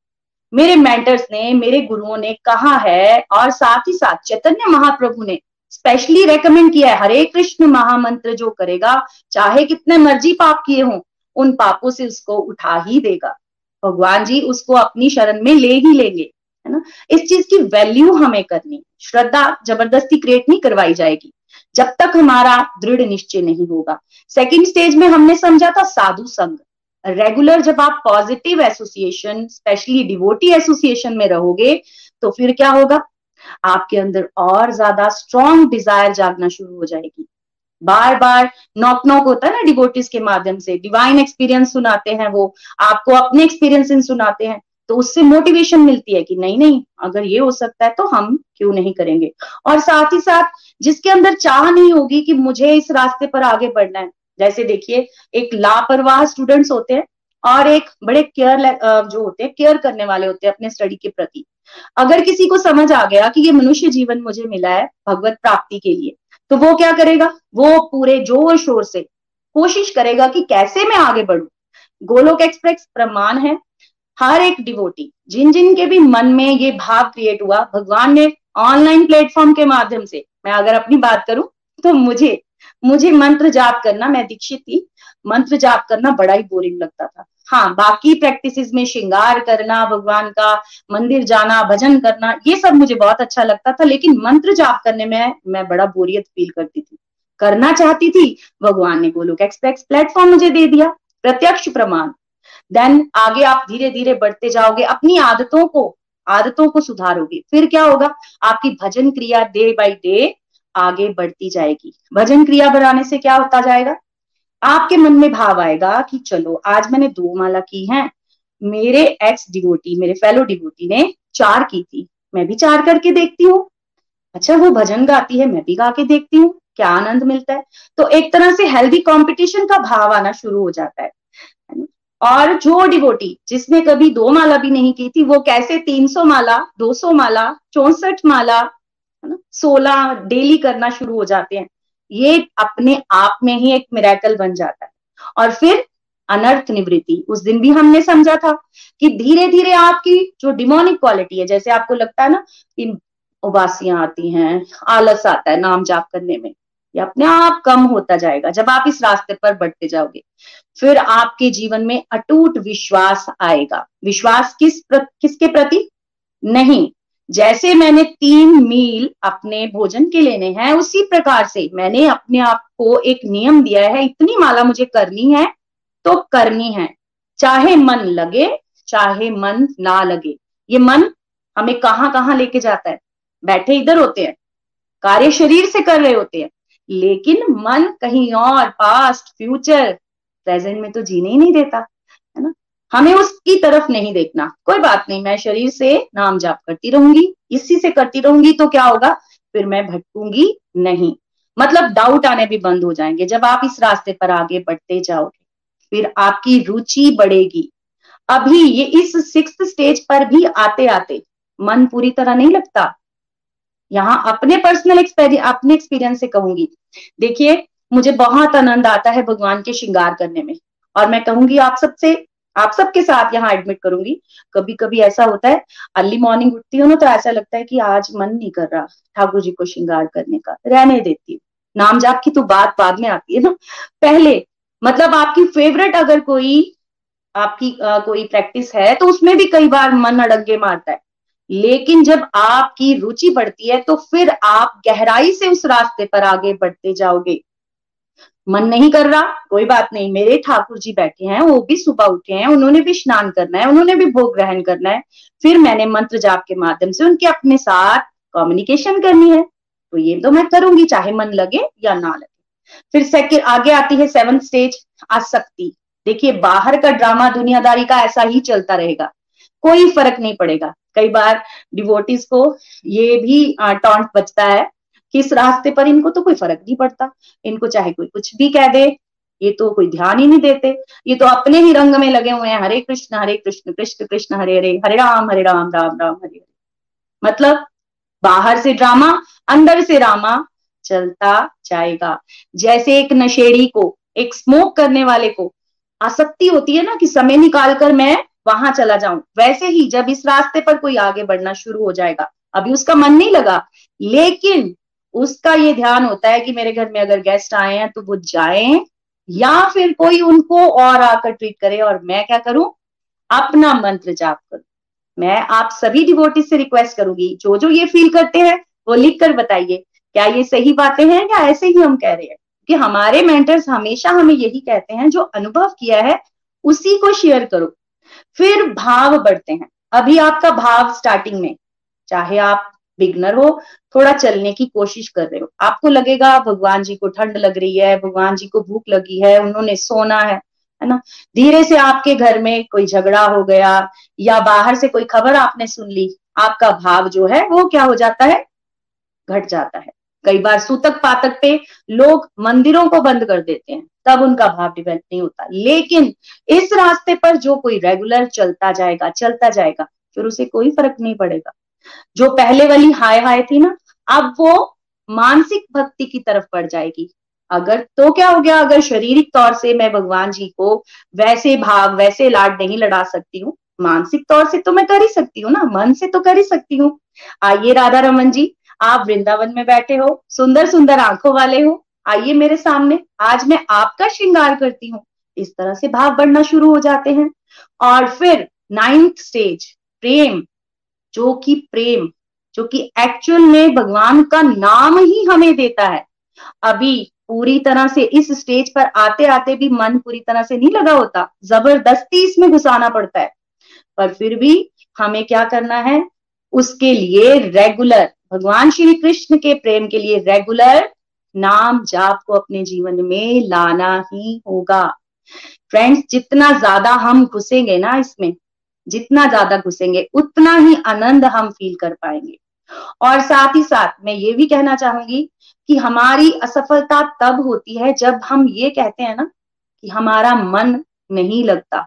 Speaker 1: मेरे मेंटर्स ने, मेरे गुरुओं ने कहा है, और साथ ही साथ चैतन्य महाप्रभु ने स्पेशली रेकमेंड किया है, हरे कृष्ण महामंत्र जो करेगा, चाहे कितने मर्ज़ी पाप किए हों, उन पापों से उसको उठा ही देगा। भगवान जी उसको अपनी शरण में ले ही लेंगे, है ना? इस चीज़ की वैल्यू हमें करनी श्रद्धा ज़बरदस्ती क्रिएट नहीं करवाई जाएगी, जब तक हमारा दृढ़ निश्चय नहीं होगा। सेकेंड स्टेज में हमने समझा था साधु संघ रेगुलर जब आप positive association specially devotee association में रहोगे तो फिर क्या होगा? आपके अंदर और ज़्यादा स्ट्रॉन्ग डिज़ायर जागना शुरू हो जाएगी। बार बार नॉक नॉक होता है ना डिवोटिस के माध्यम से डिवाइन एक्सपीरियंस सुनाते हैं वो, आपको अपने एक्सपीरियंस सुनाते हैं तो उससे मोटिवेशन मिलती है कि नहीं नहीं, अगर ये हो सकता है तो हम क्यों नहीं करेंगे। और साथ ही साथ जिसके अंदर चाह नहीं होगी कि मुझे इस रास्ते पर आगे बढ़ना है, जैसे देखिए, एक लापरवाह स्टूडेंट्स होते हैं और एक बड़े केयर जो होते हैं केयर करने वाले होते हैं अपने स्टडी के प्रति। अगर किसी को समझ आ गया कि ये मनुष्य जीवन मुझे मिला है भगवत प्राप्ति के लिए तो वो क्या करेगा? वो पूरे ज़ोर शोर से कोशिश करेगा कि कैसे मैं आगे बढ़ू। गोलोक एक्सप्रेस प्रमाण है, हर एक डिवोटी जिन जिन के भी मन में ये भाव क्रिएट हुआ, भगवान ने ऑनलाइन प्लेटफॉर्म के माध्यम से, मैं अगर अपनी बात करूँ तो मुझे मुझे मंत्र जाप करना मैं दीक्षित थी मंत्र जाप करना बड़ा ही बोरिंग लगता था। हाँ बाकी प्रैक्टिसेस में श्रृंगार करना, भगवान का मंदिर जाना, भजन करना, ये सब मुझे बहुत अच्छा लगता था, लेकिन मंत्र जाप करने में मैं बड़ा बोरियत फील करती थी। करना चाहती थी, भगवान ने गोलोक एक्सप्रेस प्लेटफॉर्म मुझे दे दिया, प्रत्यक्ष प्रमाण। देन आगे आप धीरे धीरे बढ़ते जाओगे, अपनी आदतों को आदतों को सुधारोगे। फिर क्या होगा? आपकी भजन क्रिया डे बाई डे आगे बढ़ती जाएगी। भजन क्रिया बढ़ाने से क्या होता जाएगा? आपके मन में भाव आएगा कि चलो, आज मैंने दो माला की है। मेरे एक्स डिवोटी मेरे फेलो डिवोटी ने चार की थी। मैं भी चार करके देखती हूँ। अच्छा वो भजन गाती है, मैं भी गा के देखती हूँ। क्या आनंद मिलता है। तो एक तरह से हेल्दी कंपटीशन का भाव आना शुरू हो जाता है। और जो डिवोटी जिसने कभी दो माला भी नहीं की थी, वो कैसे 300 माला 200 माला, चौसठ माला, है ना? सोलह डेली करना शुरू हो जाते हैं। ये अपने आप में ही एक मिराकल बन जाता है। और फिर अनर्थ निवृत्ति उस दिन भी हमने समझा था कि धीरे धीरे आपकी जो डिमोनिक क्वालिटी है जैसे आपको लगता है ना कि उबासियाँ आती हैं आलस आता है नाम जाप करने में ये अपने आप कम होता जाएगा जब आप इस रास्ते पर बढ़ते जाओगे। फिर आपके जीवन में अटूट विश्वास आएगा। विश्वास किस प्र, किसके प्रति? नहीं जैसे मैंने तीन मील अपने भोजन के लेने हैं, उसी प्रकार से मैंने अपने आप को एक नियम दिया है, इतनी माला मुझे करनी है तो करनी है। चाहे मन लगे, चाहे मन ना लगे। ये मन हमें कहाँ कहाँ लेके जाता है? बैठे इधर होते हैं, कार्य शरीर से कर रहे होते हैं, लेकिन मन कहीं और पास्ट फ्यूचर प्रेजेंट में तो जीने ही नहीं देता। हमें उसकी तरफ़ नहीं देखना। कोई बात नहीं, मैं शरीर से नाम जाप करती रहूँगी, इसी से करती रहूँगी तो क्या होगा? फिर मैं भटकूँगी नहीं। मतलब डाउट आने भी बंद हो जाएँगे। जब आप इस रास्ते पर आगे बढ़ते जाओगे, फिर आपकी रुचि बढ़ेगी। अभी ये इस सिक्स स्टेज पर भी आते आते मन पूरी तरह नहीं लगता। यहाँ अपने पर्सनल एक्सपीरियंस अपने एक्सपीरियंस से कहूँगी। देखिए, मुझे बहुत आनंद आता है भगवान के श्रृंगार करने में। और मैं कहूँगी आप सबसे आप सबके साथ यहाँ एडमिट करूँगी। कभी कभी ऐसा होता है अर्ली मॉर्निंग उठती हूँ ना तो ऐसा लगता है कि आज मन नहीं कर रहा ठाकुर जी को श्रृंगार करने का। रहने देती हूँ। नाम जाप की तो बात बाद में आती है ना। पहले मतलब आपकी फेवरेट अगर कोई आपकी आ, कोई प्रैक्टिस है तो उसमें भी कई बार मन अड़ंगे मारता है। लेकिन जब आपकी रुचि बढ़ती है तो फिर आप गहराई से उस रास्ते पर आगे बढ़ते जाओगे। मन नहीं कर रहा, कोई बात नहीं, मेरे ठाकुर जी बैठे हैं, वो भी सुबह उठे हैं, उन्होंने भी स्नान करना है, उन्होंने भी भोग ग्रहण करना है, फिर मैंने मंत्र जाप के माध्यम से उनके अपने साथ कम्युनिकेशन करनी है। तो ये तो मैं करूँगी, चाहे मन लगे या ना लगे। फिर सेकंड आगे आती है सेवन स्टेज आसक्ति। देखिए, बाहर का ड्रामा दुनियादारी का ऐसा ही चलता रहेगा, कोई फ़र्क नहीं पड़ेगा। कई बार डिवोटिस को ये भी टॉन्ट बचता है कि इस रास्ते पर इनको तो कोई फ़र्क नहीं पड़ता। इनको चाहे कोई कुछ भी कह दे, ये तो कोई ध्यान ही नहीं देते। ये तो अपने ही रंग में लगे हुए हैं, हरे कृष्ण हरे कृष्ण कृष्ण कृष्ण, हरे हरे हरे राम हरे राम राम राम, हरे हरे। मतलब बाहर से ड्रामा, अंदर से रामा चलता जाएगा। जैसे एक नशेड़ी को, एक स्मोक करने वाले को आसक्ति होती है ना कि समय निकाल कर मैं वहाँ चला जाऊँ। वैसे ही जब इस रास्ते पर कोई आगे बढ़ना शुरू हो जाएगा, अभी उसका मन नहीं लगा। लेकिन उसका ये ध्यान होता है कि मेरे घर में अगर गेस्ट आए हैं तो वो जाए, या फिर कोई उनको और आकर ट्रीट करे और मैं क्या करूँ? अपना मंत्र जाप करूँ। मैं आप सभी डिवोटी से रिक्वेस्ट करूँगी जो जो ये फील करते हैं, वो लिख कर बताइए, क्या ये सही बातें हैं या ऐसे ही हम कह रहे हैं? कि हमारे मेंटर्स हमेशा हमें यही कहते हैं, जो अनुभव किया है, उसी को शेयर करो। फिर भाव बढ़ते हैं। अभी आपका भाव स्टार्टिंग में, चाहे आप बिगनर हो, थोड़ा चलने की कोशिश कर रहे हो। आपको लगेगा, भगवान जी को ठंड लग रही है, भगवान जी को भूख लगी है, उन्होंने सोना है है ना? धीरे से आपके घर में कोई झगड़ा हो गया, या बाहर से कोई खबर आपने सुन ली, आपका भाव जो है, वो क्या हो जाता है? घट जाता है। कई बार सूतक पातक पे लोग मंदिरों को बंद कर देते हैं, तब उनका भाव डिवेल्प नहीं होता। लेकिन इस रास्ते पर जो कोई रेगुलर चलता जाएगा चलता जाएगा, फिर उसे कोई फ़र्क नहीं पड़ेगा। जो पहले वाली हाय हाय थी ना, अब वो मानसिक भक्ति की तरफ़ बढ़ जाएगी। अगर तो क्या हो गया? अगर शारीरिक तौर से मैं भगवान जी को वैसे भाव, वैसे लाड नहीं लड़ा सकती हूँ, मानसिक तौर से तो मैं कर ही सकती हूँ ना, मन से तो कर ही सकती हूँ। आइए राधा रमन जी, आप वृंदावन में बैठे हो, सुंदर सुंदर आँखों वाले हो, आइए मेरे सामने। आज मैं आपका श्रृंगार करती हूँ। इस तरह से भाव बढ़ना शुरू हो जाते हैं। और फिर नाइन्थ स्टेज प्रेम जो कि प्रेम, जो कि एक्चुअल में भगवान का नाम ही हमें देता है। अभी पूरी तरह से इस स्टेज पर आते आते भी मन पूरी तरह से नहीं लगा होता। ज़बरदस्ती इसमें घुसाना पड़ता है। पर फिर भी हमें क्या करना है? उसके लिए रेगुलर भगवान श्री कृष्ण के प्रेम के लिए रेगुलर नाम जाप को अपने जीवन में लाना ही होगा। फ्रेंड्स जितना ज़्यादा हम घुसेंगे ना इसमें जितना ज़्यादा घुसेंगे, उतना ही आनंद हम फील कर पाएँगे। और साथ ही साथ मैं ये भी कहना चाहूँगी कि हमारी असफलता तब होती है जब हम ये कहते हैं ना कि हमारा मन नहीं लगता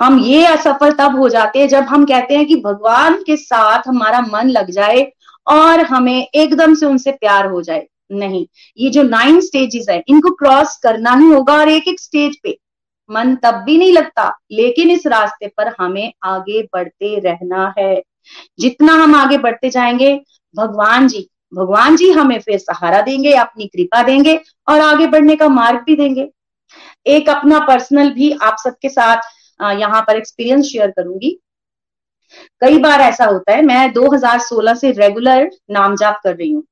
Speaker 1: हम ये असफल तब हो जाते हैं जब हम कहते हैं कि भगवान के साथ हमारा मन लग जाए और हमें एकदम से उनसे प्यार हो जाए। नहीं, ये जो नाइन स्टेजेस है, इनको क्रॉस करना ही होगा और एक एक स्टेज पे मन तब भी नहीं लगता, लेकिन इस रास्ते पर हमें आगे बढ़ते रहना है। जितना हम आगे बढ़ते जाएँगे, भगवान जी भगवान जी हमें फिर सहारा देंगे, अपनी कृपा देंगे और आगे बढ़ने का मार्ग भी देंगे। एक अपना पर्सनल भी आप सबके साथ यहाँ पर एक्सपीरियंस शेयर करूँगी। कई बार ऐसा होता है, मैं 2016 से रेगुलर नाम जाप कर रही हूँ।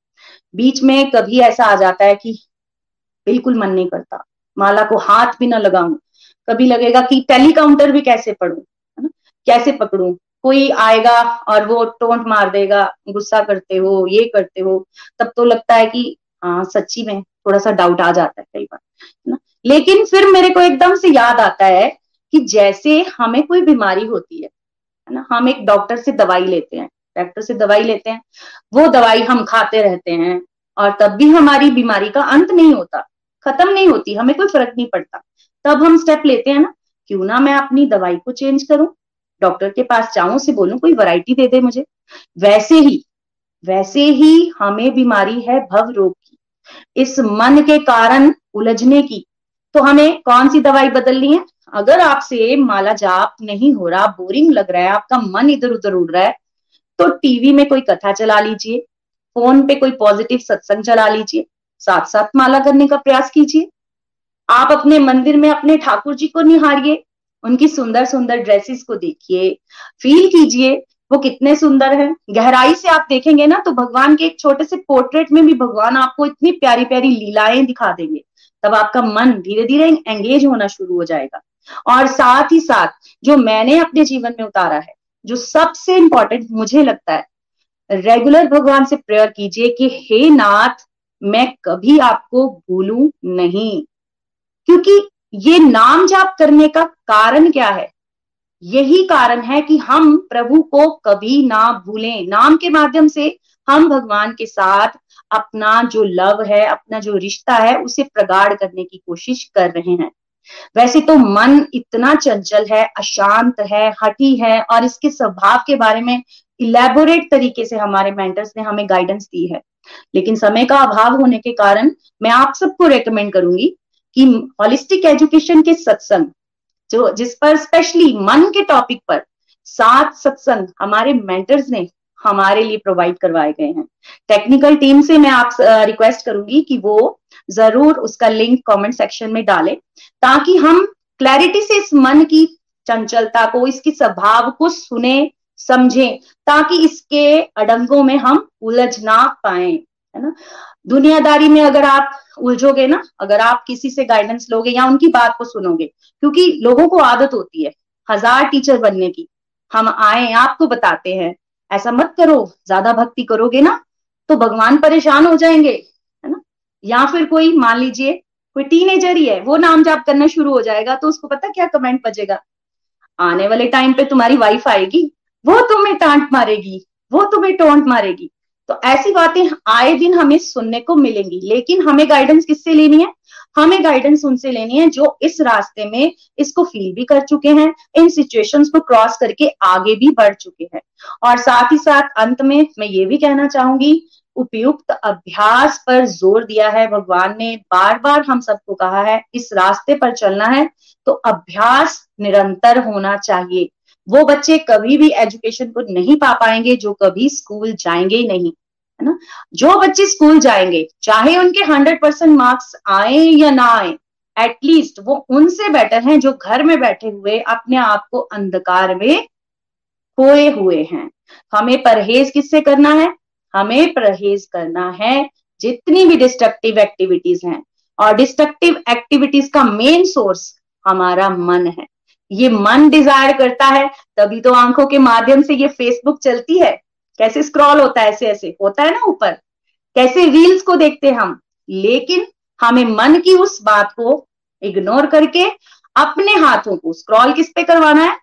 Speaker 1: बीच में कभी ऐसा आ जाता है कि बिल्कुल मन नहीं करता, माला को हाथ भी ना लगाऊँ कभी लगेगा कि टेलीकाउंटर भी कैसे पढ़ू, है ना? कैसे पकड़ू? कोई आएगा और वो टोंट मार देगा, गुस्सा करते हो, ये करते हो, तब तो लगता है कि हाँ सच्ची में थोड़ा सा डाउट आ जाता है कई बार, है ना? लेकिन फिर मेरे को एकदम से याद आता है कि जैसे हमें कोई बीमारी होती है है ना? हम एक डॉक्टर से दवाई लेते हैं डॉक्टर से दवाई लेते हैं, वो दवाई हम खाते रहते हैं और तब भी हमारी बीमारी का अंत नहीं होता, खत्म नहीं होती, हमें कोई फ़र्क नहीं पड़ता। तब हम स्टेप लेते हैं ना। क्यों ना मैं अपनी दवाई को चेंज करूँ? डॉक्टर के पास जाऊँ से बोलूँ, कोई वैरायटी दे दे मुझे। वैसे ही वैसे ही हमें बीमारी है भव रोग की। इस मन के कारण उलझने की। तो हमें कौन सी दवाई बदलनी है? अगर आपसे माला जाप नहीं हो रहा, बोरिंग लग रहा है, आपका मन इधर उधर उड़ रहा है तो टीवी में कोई कथा चला लीजिए, फ़ोन पे कोई पॉजिटिव सत्संग चला लीजिए साथ साथ माला करने का प्रयास कीजिए। आप अपने मंदिर में अपने ठाकुर जी को निहारिए, उनकी सुंदर सुंदर ड्रेसेस को देखिए फील कीजिए, वो कितने सुंदर हैं। गहराई से आप देखेंगे ना तो भगवान के एक छोटे से पोर्ट्रेट में भी भगवान आपको इतनी प्यारी प्यारी लीलाएँ दिखा देंगे। तब आपका मन धीरे धीरे एंगेज होना शुरू हो जाएगा। और साथ ही साथ, जो मैंने अपने जीवन में उतारा है, जो सबसे इंपॉर्टेंट मुझे लगता है रेगुलर भगवान से प्रेयर कीजिए कि, हे नाथ, मैं कभी आपको भूलू नहीं। क्योंकि ये नाम जाप करने का कारण क्या है? यही कारण है कि हम प्रभु को कभी ना भूलें। नाम के माध्यम से हम भगवान के साथ अपना जो लव है, अपना जो रिश्ता है, उसे प्रगाढ़ करने की कोशिश कर रहे हैं। वैसे तो मन इतना चंचल है, अशांत है, हठी है और इसके स्वभाव के बारे में इलेबोरेट तरीके से हमारे मेंटर्स ने हमें गाइडेंस दी है। लेकिन समय का अभाव होने के कारण मैं आप सबको रेकमेंड करूँगी हॉलिस्टिक एजुकेशन के सत्संग, जो जिस पर स्पेशली मन के टॉपिक पर सात सत्संग हमारे मेंटर्स ने हमारे लिए प्रोवाइड करवाए गए हैं। टेक्निकल टीम से मैं आप रिक्वेस्ट करूँगी कि वो ज़रूर उसका लिंक कमेंट सेक्शन में डालें, ताकि हम क्लैरिटी से इस मन की चंचलता को, इसकी स्वभाव को सुने, समझें, ताकि इसके अडंगों में हम उलझ ना पाए, है ना? दुनियादारी में अगर आप उलझोगे ना, अगर आप किसी से गाइडेंस लोगे या उनकी बात को सुनोगे, क्योंकि लोगों को आदत होती है हज़ार टीचर बनने की। हम आए, आपको बताते हैं। ऐसा मत करो, ज़्यादा भक्ति करोगे ना तो भगवान परेशान हो जाएँगे, है ना? या फिर कोई, मान लीजिए, कोई टीनेजर ही है, वो नाम जाप करना शुरू हो जाएगा तो उसको पता क्या कमेंट बजेगा? आने वाले टाइम पे तुम्हारी वाइफ आएगी, वो तुम्हें टांट मारेगी, वो तुम्हें टोंट मारेगी। तो ऐसी बातें आए दिन हमें सुनने को मिलेंगी। लेकिन हमें गाइडेंस किससे लेनी है? हमें गाइडेंस उनसे लेनी है जो इस रास्ते में इसको फील भी कर चुके हैं, इन सिचुएशंस को क्रॉस करके आगे भी बढ़ चुके हैं। और साथ ही साथ अंत में मैं ये भी कहना चाहूँगी, उपयुक्त अभ्यास पर ज़ोर दिया है भगवान ने बार बार हम सबको कहा है, इस रास्ते पर चलना है तो अभ्यास निरंतर होना चाहिए। वो बच्चे कभी भी एजुकेशन को नहीं पा पाएँगे, जो कभी स्कूल जाएँगे ही नहीं, है ना? जो बच्चे स्कूल जाएँगे, चाहे उनके हंड्रेड परसेंट मार्क्स आए या ना आए एटलीस्ट वो उनसे बेटर हैं जो घर में बैठे हुए अपने आप को अंधकार में खोए हुए हैं। हमें परहेज किससे करना है? हमें परहेज करना है जितनी भी डिस्ट्रक्टिव एक्टिविटीज़ हैं। और डिस्ट्रक्टिव एक्टिविटीज़ का मेन सोर्स हमारा मन है। ये मन डिज़ायर करता है, तभी तो आँखों के माध्यम से ये फेसबुक चलती है। कैसे स्क्रॉल होता है ऐसे ऐसे? होता है ना ऊपर। कैसे रील्स को देखते हम? लेकिन हमें मन की उस बात को इग्नोर करके अपने हाथों को स्क्रॉल किस पे करवाना है?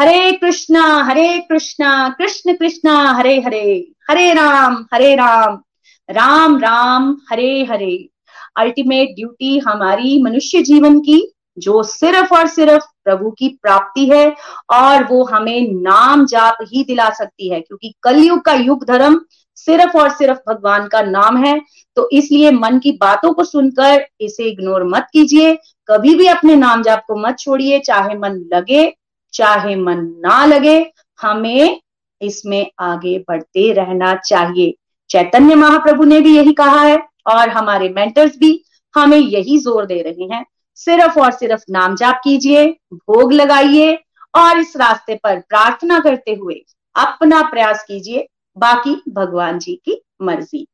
Speaker 1: हरे कृष्णा हरे कृष्णा, कृष्ण कृष्णा, हरे हरे हरे राम हरे राम राम राम, हरे हरे। अल्टीमेट ड्यूटी हमारी मनुष्य जीवन की जो सिर्फ़ और सिर्फ़ प्रभु की प्राप्ति है और वो हमें नाम जाप ही दिला सकती है, क्योंकि कलयुग का युग धर्म सिर्फ़ और सिर्फ़ भगवान का नाम है। तो इसलिए मन की बातों को सुनकर इसे इग्नोर मत कीजिए, कभी भी अपने नाम जाप को मत छोड़िए, चाहे मन लगे, चाहे मन ना लगे, हमें इसमें आगे बढ़ते रहना चाहिए। चैतन्य महाप्रभु ने भी यही कहा है और हमारे मेंटर्स भी हमें यही ज़ोर दे रहे हैं। सिर्फ़ और सिर्फ़ नाम जाप कीजिए, भोग लगाइए और इस रास्ते पर प्रार्थना करते हुए अपना प्रयास कीजिए, बाकी भगवान जी की मर्ज़ी।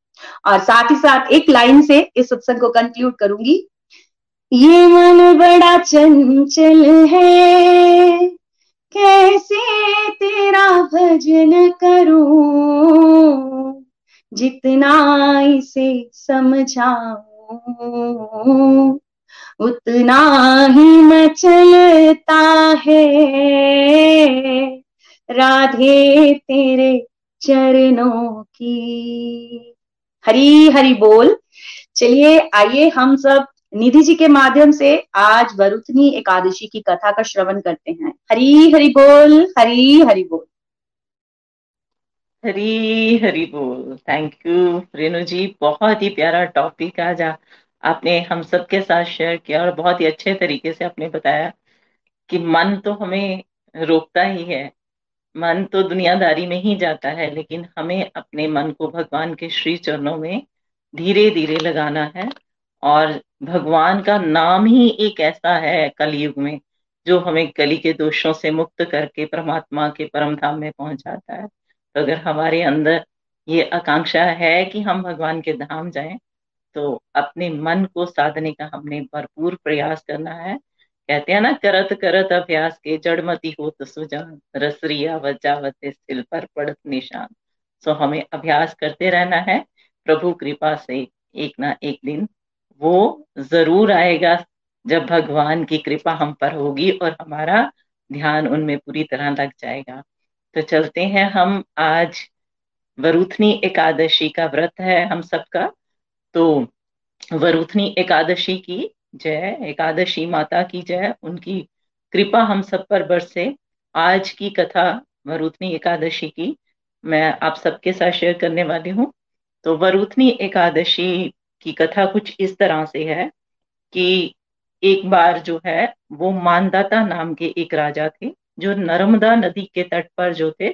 Speaker 1: और साथ ही साथ एक लाइन से इस सत्संग को कंक्लूड करूँगी। ये मन बड़ा चंचल है, कैसे तेरा भजन करूँ? जितना इसे समझाऊं। उतना ही न चलता है। राधे तेरे चरणों की। हरी हरी बोल। चलिए, आइए हम सब निधि जी के माध्यम से आज वरुथनी एकादशी की कथा का श्रवण करते हैं। हरी हरी बोल, हरी, हरि बोल।
Speaker 3: हरी हरी बोल। थैंक यू रेणु जी बहुत ही प्यारा टॉपिक आज आपने हम सब के साथ शेयर किया और बहुत ही अच्छे तरीके से आपने बताया कि मन तो हमें रोकता ही है। मन तो दुनियादारी में ही जाता है, लेकिन हमें अपने मन को भगवान के श्री चरणों में धीरे धीरे लगाना है। और भगवान का नाम ही एक ऐसा है कलयुग में जो हमें कली के दोषों से मुक्त करके परमात्मा के परम धाम में पहुंचाता है। तो अगर हमारे अंदर ये आकांक्षा है कि हम भगवान के धाम जाएँ तो अपने मन को साधने का हमने भरपूर प्रयास करना है। कहते हैं ना, करत करत अभ्यास के जड़मती हो तो सुजान रसरिया वजावते सिल पर पड़त निशान। सो हमें अभ्यास करते रहना है। प्रभु कृपा से एक ना एक दिन वो ज़रूर आएगा जब भगवान की कृपा हम पर होगी और हमारा ध्यान उनमें पूरी तरह लग जाएगा। तो चलते हैं हम आज वरुथनी एकादशी का व्रत है हम सबका। तो वरुथनी एकादशी की जय, एकादशी माता की जय, उनकी कृपा हम सब पर बरसे। आज की कथा वरुथनी एकादशी की मैं आप सबके साथ शेयर करने वाली हूँ। तो वरुथनी एकादशी की कथा कुछ इस तरह से है कि एक बार जो है, वो मानदाता नाम के एक राजा थे, जो नर्मदा नदी के तट पर जो थे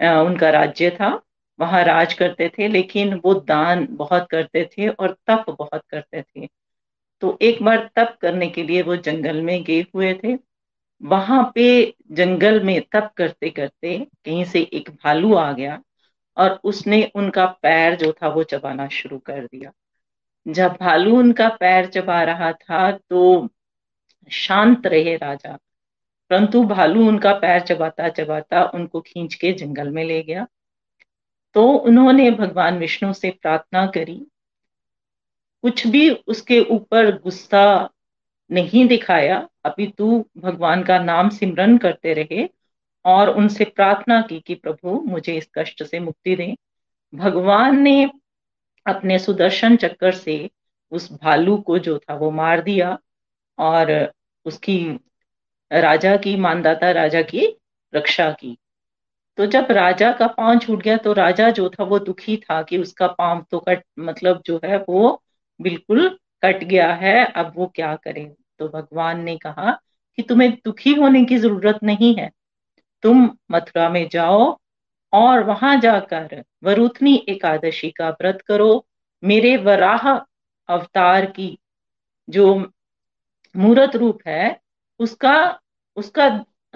Speaker 3: उनका राज्य था। वहाँ राज करते थे, लेकिन वो दान बहुत करते थे और तप बहुत करते थे। तो एक बार तप करने के लिए वो जंगल में गए हुए थे। वहाँ पे जंगल में तप करते करते कहीं से एक भालू आ गया और उसने उनका पैर जो था वो चबाना शुरू कर दिया। जब भालू उनका पैर चबा रहा था तो शांत रहे राजा। परंतु भालू उनका पैर चबाता चबाता उनको खींच के जंगल में ले गया। तो उन्होंने भगवान विष्णु से प्रार्थना करी। कुछ भी उसके ऊपर गुस्सा नहीं दिखाया, अभी तू भगवान का नाम सिमरन करते रहे और उनसे प्रार्थना की कि प्रभु, मुझे इस कष्ट से मुक्ति दें। भगवान ने अपने सुदर्शन चक्कर से उस भालू को जो था वो मार दिया और उसकी राजा की, मानदाता राजा की रक्षा की। तो जब राजा का पाँव छूट गया तो राजा जो था वो दुखी था कि उसका पाँव तो कट मतलब जो है वो बिल्कुल कट गया है, अब वो क्या करें? तो भगवान ने कहा कि तुम्हें दुखी होने की ज़रूरत नहीं है। तुम मथुरा में जाओ और वहाँ जाकर वरुथनी एकादशी का व्रत करो। मेरे वराह अवतार की जो मूर्त रूप है, उसका उसका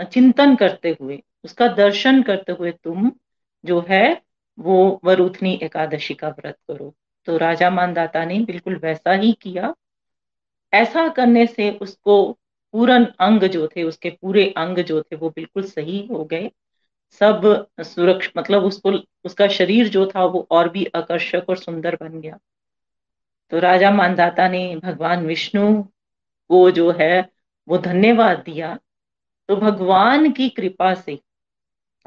Speaker 3: चिंतन करते हुए उसका दर्शन करते हुए तुम जो है, वो वरुथनी एकादशी का व्रत करो। तो राजा मानदाता ने बिल्कुल वैसा ही किया। ऐसा करने से उसको पूरन अंग जो थे, उसके पूरे अंग जो थे, वो बिल्कुल सही हो गए। सब सुरक्ष मतलब उसको, उसका शरीर जो था, वो और भी आकर्षक और सुंदर बन गया। तो राजा मानदाता ने भगवान विष्णु को जो है, वो धन्यवाद दिया। तो भगवान की कृपा से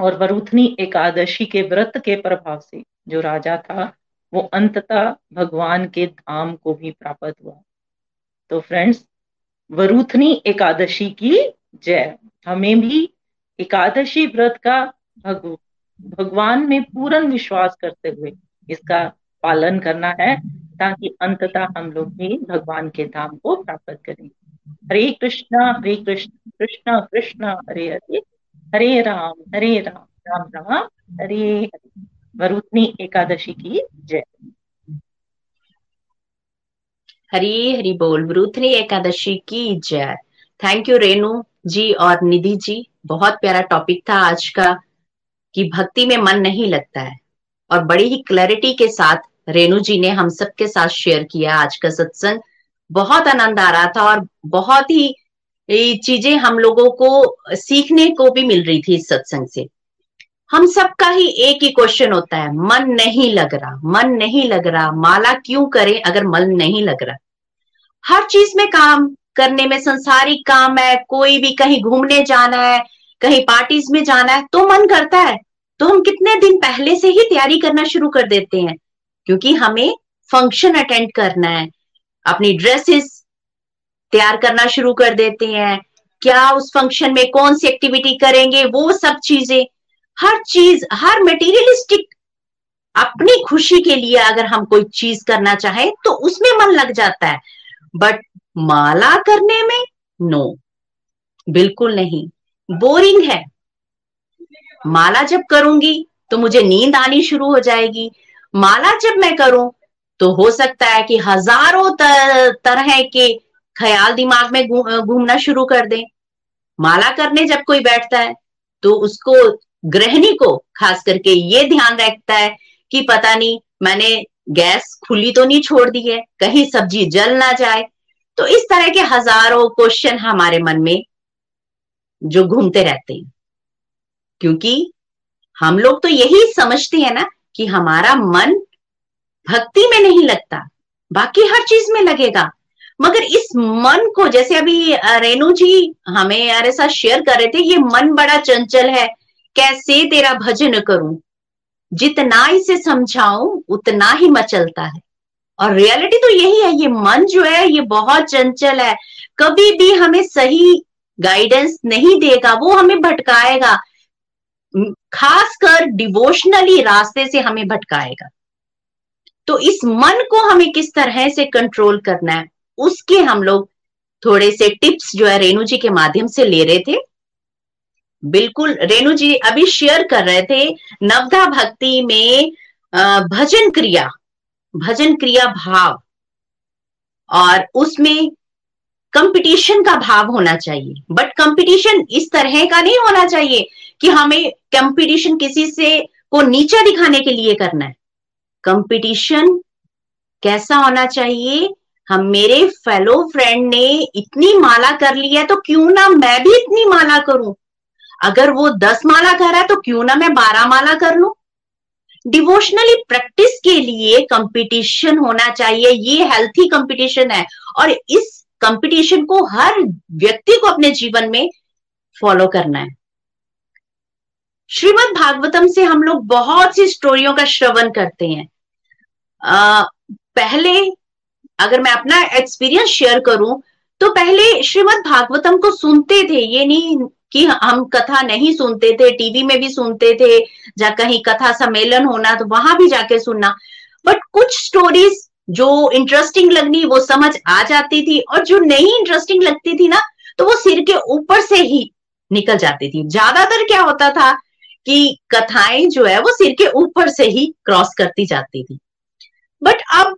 Speaker 3: और वरुथनी एकादशी के व्रत के प्रभाव से जो राजा था वो अंततः भगवान के धाम को भी प्राप्त हुआ। तो फ्रेंड्स वरुथनी एकादशी की जय। हमें भी एकादशी व्रत का भग, भगवान में पूर्ण विश्वास करते हुए इसका पालन करना है ताकि अंततः हम लोग भी भगवान के धाम को प्राप्त करें। हरे कृष्णा हरे कृष्ण कृष्णा कृष्णा हरे हरे। हरे राम हरे राम राम राम, हरे हरे। वरुतनी एकादशी की जय।
Speaker 4: हरी हरी बोल वरुथनी एकादशी की जय। थैंक यू रेणु जी और निधि जी। बहुत प्यारा टॉपिक था आज का, कि भक्ति में मन नहीं लगता है। और बड़ी ही क्लैरिटी के साथ रेणु जी ने हम सबके साथ शेयर किया आज का सत्संग। बहुत आनंद आ रहा था और बहुत ही चीज़ें हम लोगों को सीखने को भी मिल रही थी इस सत्संग से। हम सबका ही एक ही क्वेश्चन होता है, मन नहीं लग रहा, मन नहीं लग रहा, माला क्यों करें अगर मन नहीं लग रहा? हर चीज़ में काम करने में संसारिक काम है, कोई भी कहीं घूमने जाना है, कहीं पार्टीज़ में जाना है तो मन करता है। तो हम कितने दिन पहले से ही तैयारी करना शुरू कर देते हैं, क्योंकि हमें फ़ंक्शन अटेंड करना है, अपनी ड्रेसेस तैयार करना शुरू कर देते हैं। क्या उस फ़ंक्शन में कौन सी एक्टिविटी करेंगे, वो सब चीज़ें। हर चीज़, हर मटेरियलिस्टिक अपनी खुशी के लिए अगर हम कोई चीज़ करना चाहे तो उसमें मन लग जाता है। बट माला करने में नो बिल्कुल नहीं। बोरिंग है। माला जब करूँगी तो मुझे नींद आनी शुरू हो जाएगी। माला जब मैं करूँ तो हो सकता है कि हज़ारों तरह के ख्याल दिमाग में घूमना गु, शुरू कर दें। माला करने जब कोई बैठता है तो उसको गृहिणी को खास करके ये ध्यान रखता है कि पता नहीं मैंने गैस खुली तो नहीं छोड़ दी है कहीं सब्ज़ी जल ना जाए। तो इस तरह के हज़ारों क्वेश्चन हमारे मन में जो घूमते रहते हैं। क्योंकि हम लोग तो यही समझते हैं ना कि हमारा मन भक्ति में नहीं लगता बाकी हर चीज़ में लगेगा। मगर इस मन को, जैसे अभी रेणु जी हमें यार साथ शेयर कर रहे थे, ये मन बड़ा चंचल है। कैसे तेरा भजन करूँ? जितना इसे समझाऊं, उतना ही मचलता है। और रियलिटी तो यही है, ये मन जो है, ये बहुत चंचल है। कभी भी हमें सही गाइडेंस नहीं देगा, वो हमें भटकाएगा। खासकर डिवोशनली रास्ते से हमें भटकाएगा। तो इस मन को हमें किस तरह से कंट्रोल करना है? उसके हम लोग थोड़े से टिप्स जो है रेणु जी के माध्यम से ले रहे थे। बिल्कुल, रेणु जी अभी शेयर कर रहे थे नवधा भक्ति में भजन क्रिया भजन क्रिया भाव, और उसमें कंपटीशन का भाव होना चाहिए। बट कंपटीशन इस तरह का नहीं होना चाहिए कि हमें कंपटीशन किसी से को नीचा दिखाने के लिए करना है। कंपटीशन कैसा होना चाहिए हम मेरे फेलो फ्रेंड ने इतनी माला कर ली है तो क्यों ना मैं भी इतनी माला करूँ? अगर वो दस माला कर रहा है तो क्यों ना मैं बारह माला कर लू? डिवोशनली प्रैक्टिस के लिए कंपटीशन होना चाहिए ये हेल्थी कंपटीशन है। और इस कंपटीशन को हर व्यक्ति को अपने जीवन में फॉलो करना है। श्रीमद भागवतम से हम लोग बहुत सी स्टोरियों का श्रवण करते हैं। आ, पहले अगर मैं अपना एक्सपीरियंस शेयर करूँ तो पहले श्रीमद भागवतम को सुनते थे। ये नहीं कि हम कथा नहीं सुनते थे, टीवी में भी सुनते थे, या कहीं कथा सम्मेलन होना तो वहाँ भी जाके सुनना। बट कुछ स्टोरीज जो इंटरेस्टिंग लगनी, वो समझ आ जाती थी, और जो नहीं इंटरेस्टिंग लगती थी ना तो वो सिर के ऊपर से ही निकल जाती थी। ज़्यादातर क्या होता था कि कथाएँ जो है, वो सिर के ऊपर से ही क्रॉस करती जाती थी। बट अब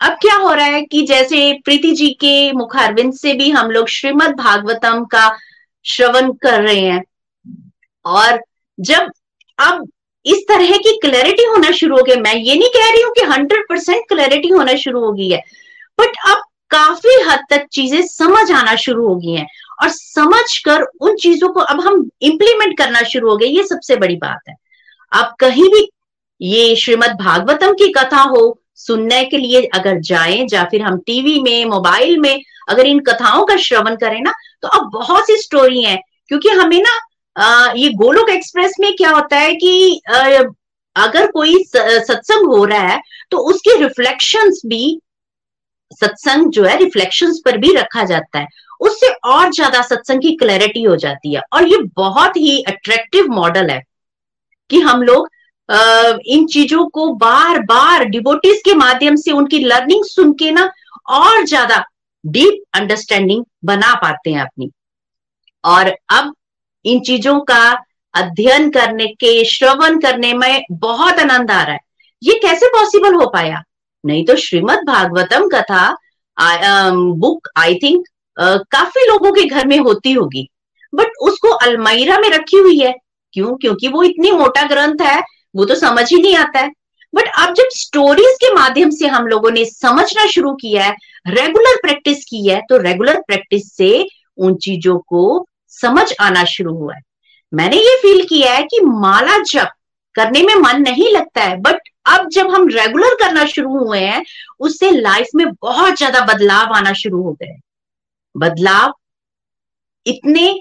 Speaker 4: अब क्या हो रहा है कि जैसे प्रीति जी के मुखारविंद से भी हम लोग श्रीमद भागवतम का श्रवण कर रहे हैं। और जब अब इस तरह की क्लैरिटी होना शुरू हो गई मैं ये नहीं कह रही हूँ कि हंड्रेड परसेंट क्लैरिटी होना शुरू हो गई है बट अब काफ़ी हद तक चीज़ें समझ आना शुरू हो गई हैं। और समझ कर उन चीज़ों को अब हम इंप्लीमेंट करना शुरू हो गए, ये सबसे बड़ी बात है। अब कहीं भी ये श्रीमद भागवतम की कथा हो सुनने के लिए अगर जाएँ या फिर हम टीवी में, मोबाइल में अगर इन कथाओं का श्रवण करें ना तो अब बहुत सी स्टोरी है। क्योंकि हमें ना ये गोलोक एक्सप्रेस में क्या होता है कि अगर कोई सत्संग हो रहा है तो उसके रिफ्लेक्शंस भी, सत्संग जो है रिफ्लेक्शंस पर भी रखा जाता है। उससे और ज़्यादा सत्संग की क्लैरिटी हो जाती है। और ये बहुत ही अट्रैक्टिव मॉडल है कि हम लोग इन चीज़ों को बार बार डिवोटिस के माध्यम से उनकी लर्निंग सुन के ना और ज़्यादा डीप अंडरस्टैंडिंग बना पाते हैं अपनी। और अब इन चीज़ों का अध्ययन करने के, श्रवण करने में बहुत आनंद आ रहा है। ये कैसे पॉसिबल हो पाया? नहीं तो श्रीमद भागवतम कथा बुक आई थिंक काफ़ी लोगों के घर में होती होगी। बट उसको अलमाइरा में रखी हुई है। क्यों? क्योंकि वो इतनी मोटा ग्रंथ है वो तो समझ ही नहीं आता है। बट अब जब स्टोरीज के माध्यम से हम लोगों ने समझना शुरू किया है रेगुलर प्रैक्टिस की है तो रेगुलर प्रैक्टिस से उन चीज़ों को समझ आना शुरू हुआ है। मैंने ये फील किया है कि माला जप करने में मन नहीं लगता है बट अब जब हम रेगुलर करना शुरू हुए हैं उससे लाइफ में बहुत ज़्यादा बदलाव आना शुरू हो गए बदलाव इतने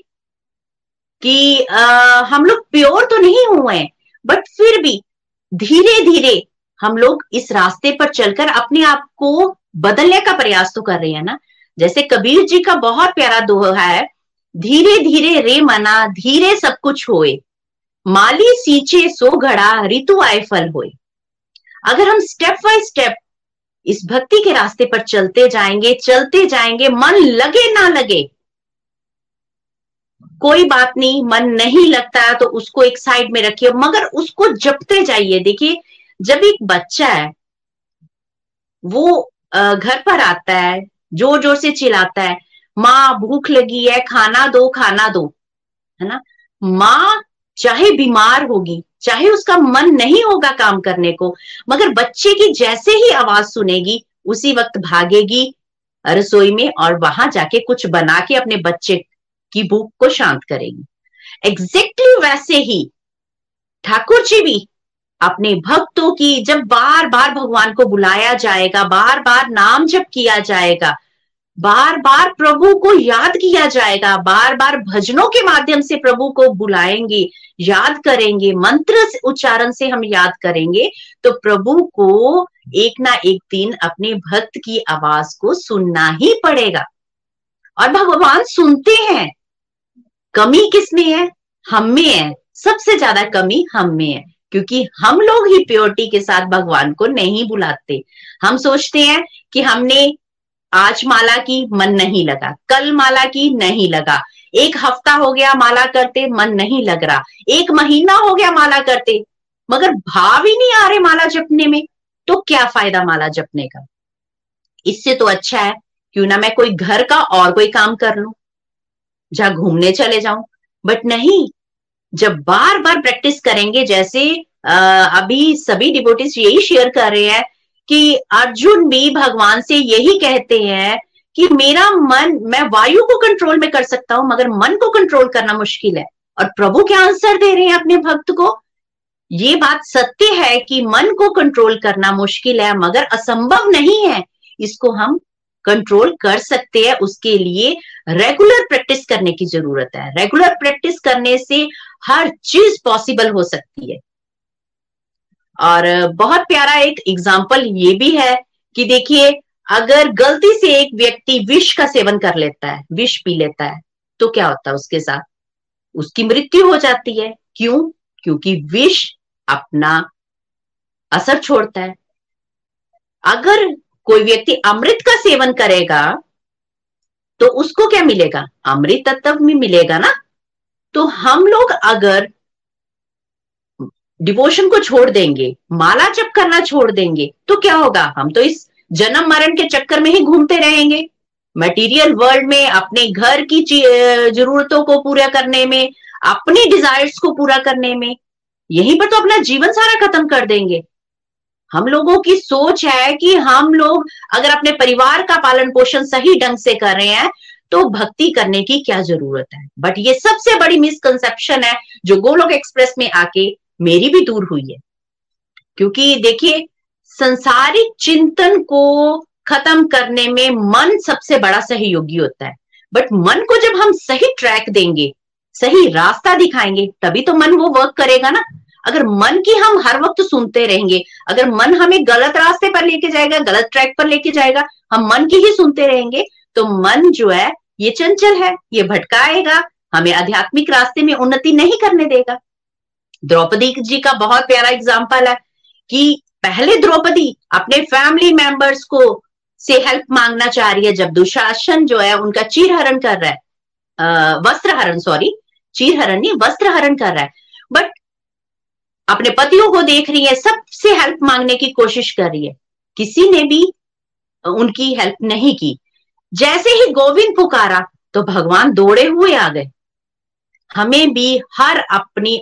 Speaker 4: कि आ, हम लोग प्योर तो नहीं हुए हैं बट फिर भी धीरे धीरे हम लोग इस रास्ते पर चलकर अपने आप को बदलने का प्रयास तो कर रहे हैं ना। जैसे कबीर जी का बहुत प्यारा दोहा है धीरे धीरे रे मना, धीरे सब कुछ होए। माली सींचे सो घड़ा, ऋतु आए फल होए। अगर हम स्टेप बाय स्टेप इस भक्ति के रास्ते पर चलते जाएँगे चलते जाएँगे, मन लगे ना लगे कोई बात नहीं, मन नहीं लगता है तो उसको एक साइड में रखिए, मगर उसको जपते जाइए। देखिए, जब एक बच्चा है, वो घर पर आता है ज़ोर ज़ोर से चिल्लाता है, माँ, भूख लगी है, खाना दो खाना दो। है ना? माँ चाहे बीमार होगी, चाहे उसका मन नहीं होगा काम करने को, मगर बच्चे की जैसे ही आवाज़ सुनेगी, उसी वक्त भागेगी, रसोई में और वहाँ जाके कुछ बना के अपने बच्चे की भूख को शांत करेगी। एग्जैक्टली exactly वैसे ही ठाकुर जी भी अपने भक्तों की जब बार बार भगवान को बुलाया जाएगा बार बार नाम जप किया जाएगा बार बार प्रभु को याद किया जाएगा बार बार भजनों के माध्यम से प्रभु को बुलाएँगे, याद करेंगे, मंत्र उच्चारण से हम याद करेंगे तो प्रभु को एक ना एक दिन अपने भक्त की आवाज़ को सुनना ही पड़ेगा। और भगवान सुनते हैं। कमी किसमें है? हम में है। सबसे ज़्यादा कमी हम में है, क्योंकि हम लोग ही प्योरिटी के साथ भगवान को नहीं बुलाते। हम सोचते हैं कि हमने आज माला की मन नहीं लगा, कल माला की नहीं लगा। एक हफ़्ता हो गया माला करते, मन नहीं लग रहा। एक महीना हो गया माला करते, मगर भाव ही नहीं आ रहे माला जपने में। तो क्या फ़ायदा माला जपने का? इससे तो अच्छा है, क्यों ना मैं कोई घर का और कोई काम कर लू? जहाँ घूमने चले जाऊँ। बट नहीं, जब बार बार प्रैक्टिस करेंगे, जैसे अभी सभी डिबोटिस यही शेयर कर रहे हैं कि अर्जुन भी भगवान से यही कहते हैं कि मेरा मन, मैं वायु को कंट्रोल में कर सकता हूँ, मगर मन को कंट्रोल करना मुश्किल है। और प्रभु क्या आंसर दे रहे हैं अपने भक्त को? ये बात सत्य है कि मन को कंट्रोल करना मुश्किल है, मगर असंभव नहीं है। इसको हम कंट्रोल कर सकते हैं, उसके लिए रेगुलर प्रैक्टिस करने की ज़रूरत है। रेगुलर प्रैक्टिस करने से हर चीज़ पॉसिबल हो सकती है। और बहुत प्यारा एक एग्ज़ाम्पल ये भी है कि देखिए, अगर गलती से एक व्यक्ति विष का सेवन कर लेता है, विष पी लेता है तो क्या होता है उसके साथ? उसकी मृत्यु हो जाती है। क्यों? क्योंकि विष अपना असर छोड़ता है। अगर कोई व्यक्ति अमृत का सेवन करेगा तो उसको क्या मिलेगा? अमृत तत्व में मिलेगा ना? तो हम लोग अगर डिवोशन को छोड़ देंगे, माला जप करना छोड़ देंगे तो क्या होगा? हम तो इस जन्म मरण के चक्कर में ही घूमते रहेंगे। मटेरियल वर्ल्ड में अपने घर की जरूरतों को पूरा करने में, अपनी डिजायर्स को पूरा करने में, यहीं पर तो अपना जीवन सारा खत्म कर देंगे। हम लोगों की सोच है कि हम लोग अगर अपने परिवार का पालन पोषण सही ढंग से कर रहे हैं तो भक्ति करने की क्या ज़रूरत है? बट ये सबसे बड़ी मिसकंसेप्शन है जो गोलोक एक्सप्रेस में आके मेरी भी दूर हुई है। क्योंकि देखिए, संसारिक चिंतन को खत्म करने में मन सबसे बड़ा सहयोगी होता है। बट मन को जब हम सही ट्रैक देंगे, सही रास्ता दिखाएँगे, तभी तो मन वो वर्क करेगा ना। अगर मन की हम हर वक्त सुनते रहेंगे, अगर मन हमें गलत रास्ते पर लेके जाएगा, गलत ट्रैक पर लेके जाएगा, हम मन की ही सुनते रहेंगे तो मन जो है, ये चंचल है, ये भटकाएगा, हमें आध्यात्मिक रास्ते में उन्नति नहीं करने देगा। द्रौपदी जी का बहुत प्यारा एग्ज़ाम्पल है कि पहले द्रौपदी अपने फैमिली मेंबर्स को से हेल्प मांगना चाह रही है, जब दुशासन जो है, उनका चीर हरण कर रहा है। वस्त्र हरण सॉरी चीर हरण नहीं वस्त्र हरण कर रहा है। बट अपने पतियों को देख रही है, सबसे हेल्प मांगने की कोशिश कर रही है। किसी ने भी उनकी हेल्प नहीं की। जैसे ही गोविंद पुकारा तो भगवान दौड़े हुए आ गए। हमें भी हर अपनी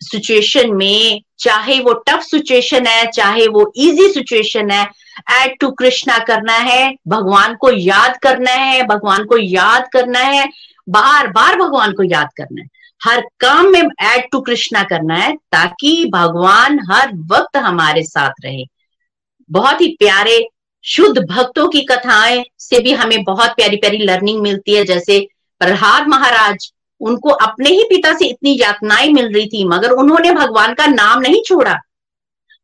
Speaker 4: सिचुएशन में, चाहे वो टफ सिचुएशन है, चाहे वो इजी सिचुएशन है एड टू कृष्णा करना है, भगवान को याद करना है, भगवान को याद करना है बार बार भगवान को याद करना है। हर काम में एड टू कृष्णा करना है ताकि भगवान हर वक्त हमारे साथ रहे। बहुत ही प्यारे, शुद्ध भक्तों की कथाएँ से भी हमें बहुत प्यारी प्यारी लर्निंग मिलती है। जैसे प्रहलाद महाराज, उनको अपने ही पिता से इतनी यातनाएँ मिल रही थी, मगर उन्होंने भगवान का नाम नहीं छोड़ा।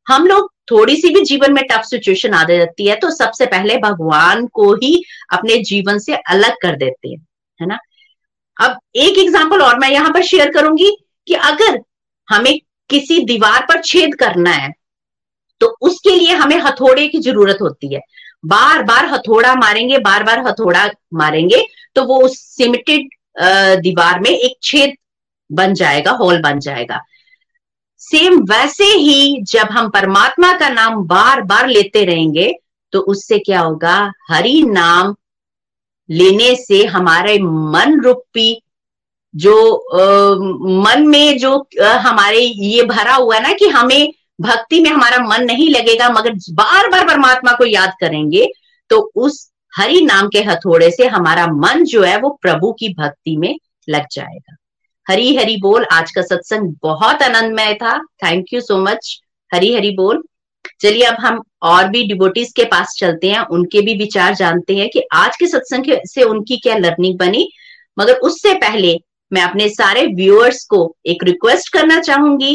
Speaker 4: हम लोग थोड़ी सी भी जीवन में टफ सिचुएशन आ जाती है तो सबसे पहले भगवान को ही अपने जीवन से अलग कर देते हैं, है ना? अब एक एग्ज़ाम्पल और मैं यहाँ पर शेयर करूँगी कि अगर हमें किसी दीवार पर छेद करना है तो उसके लिए हमें हथौड़े की ज़रूरत होती है। बार बार हथौड़ा मारेंगे बार बार हथौड़ा मारेंगे तो वो उस सिमेटेड दीवार में एक छेद बन जाएगा होल बन जाएगा। सेम वैसे ही जब हम परमात्मा का नाम बार बार लेते रहेंगे तो उससे क्या होगा? हरि नाम लेने से हमारे मन रूपी जो आ, मन में जो आ, हमारे ये भरा हुआ ना कि हमें भक्ति में हमारा मन नहीं लगेगा मगर बार बार परमात्मा को याद करेंगे तो उस हरि नाम के हथौड़े से हमारा मन जो है वो प्रभु की भक्ति में लग जाएगा। हरी हरी बोल आज का सत्संग बहुत आनंदमय था। Thank you so much Hari Hari बोल। चलिए अब हम और भी डिबोटीज के पास चलते हैं, उनके भी विचार जानते हैं कि आज के सत्संग से उनकी क्या लर्निंग बनी। मगर उससे पहले मैं अपने सारे व्यूअर्स को एक रिक्वेस्ट करना चाहूँगी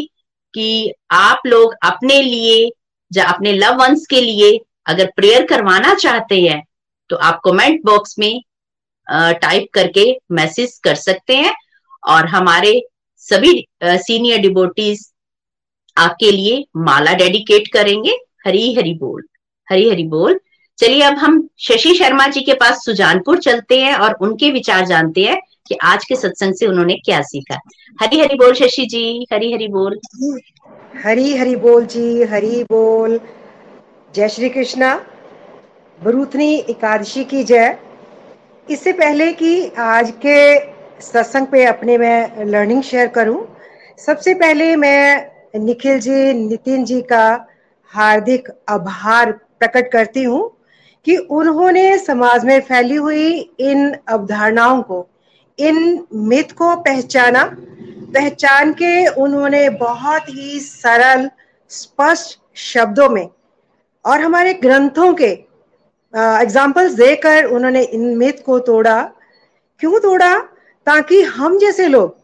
Speaker 4: कि आप लोग अपने लिए या अपने लव वंस के लिए अगर प्रेयर करवाना चाहते हैं तो आप कमेंट बॉक्स में टाइप करके मैसेज कर सकते हैं। और हमारे सभी सीनियर डिबोटीज आपके लिए माला डेडिकेट करेंगे। हरी हरी बोल, हरी हरी बोल। चलिए अब हम शशि शर्मा जी के पास सुजानपुर चलते हैं और उनके विचार जानते हैं कि आज के सत्संग से उन्होंने क्या सीखा। हरी हरी बोल शशि जी, हरी हरी बोल।
Speaker 5: हरी हरी बोल जी, हरी बोल। जय श्री कृष्णा। बरूथनी एकादशी की जय। इससे पहले कि आज के सत्संग पे अपने मैं लर्निंग शेयर करूँ, सबसे पहले मैं निखिल जी, नितिन जी का हार्दिक आभार प्रकट करती हूँ कि उन्होंने समाज में फैली हुई इन अवधारणाओं को, इन मिथ को पहचाना। पहचान के उन्होंने बहुत ही सरल, स्पष्ट शब्दों में और हमारे ग्रंथों के एग्जाम्पल्स देकर उन्होंने इन मिथ को तोड़ा। क्यों तोड़ा? ताकि हम जैसे लोग,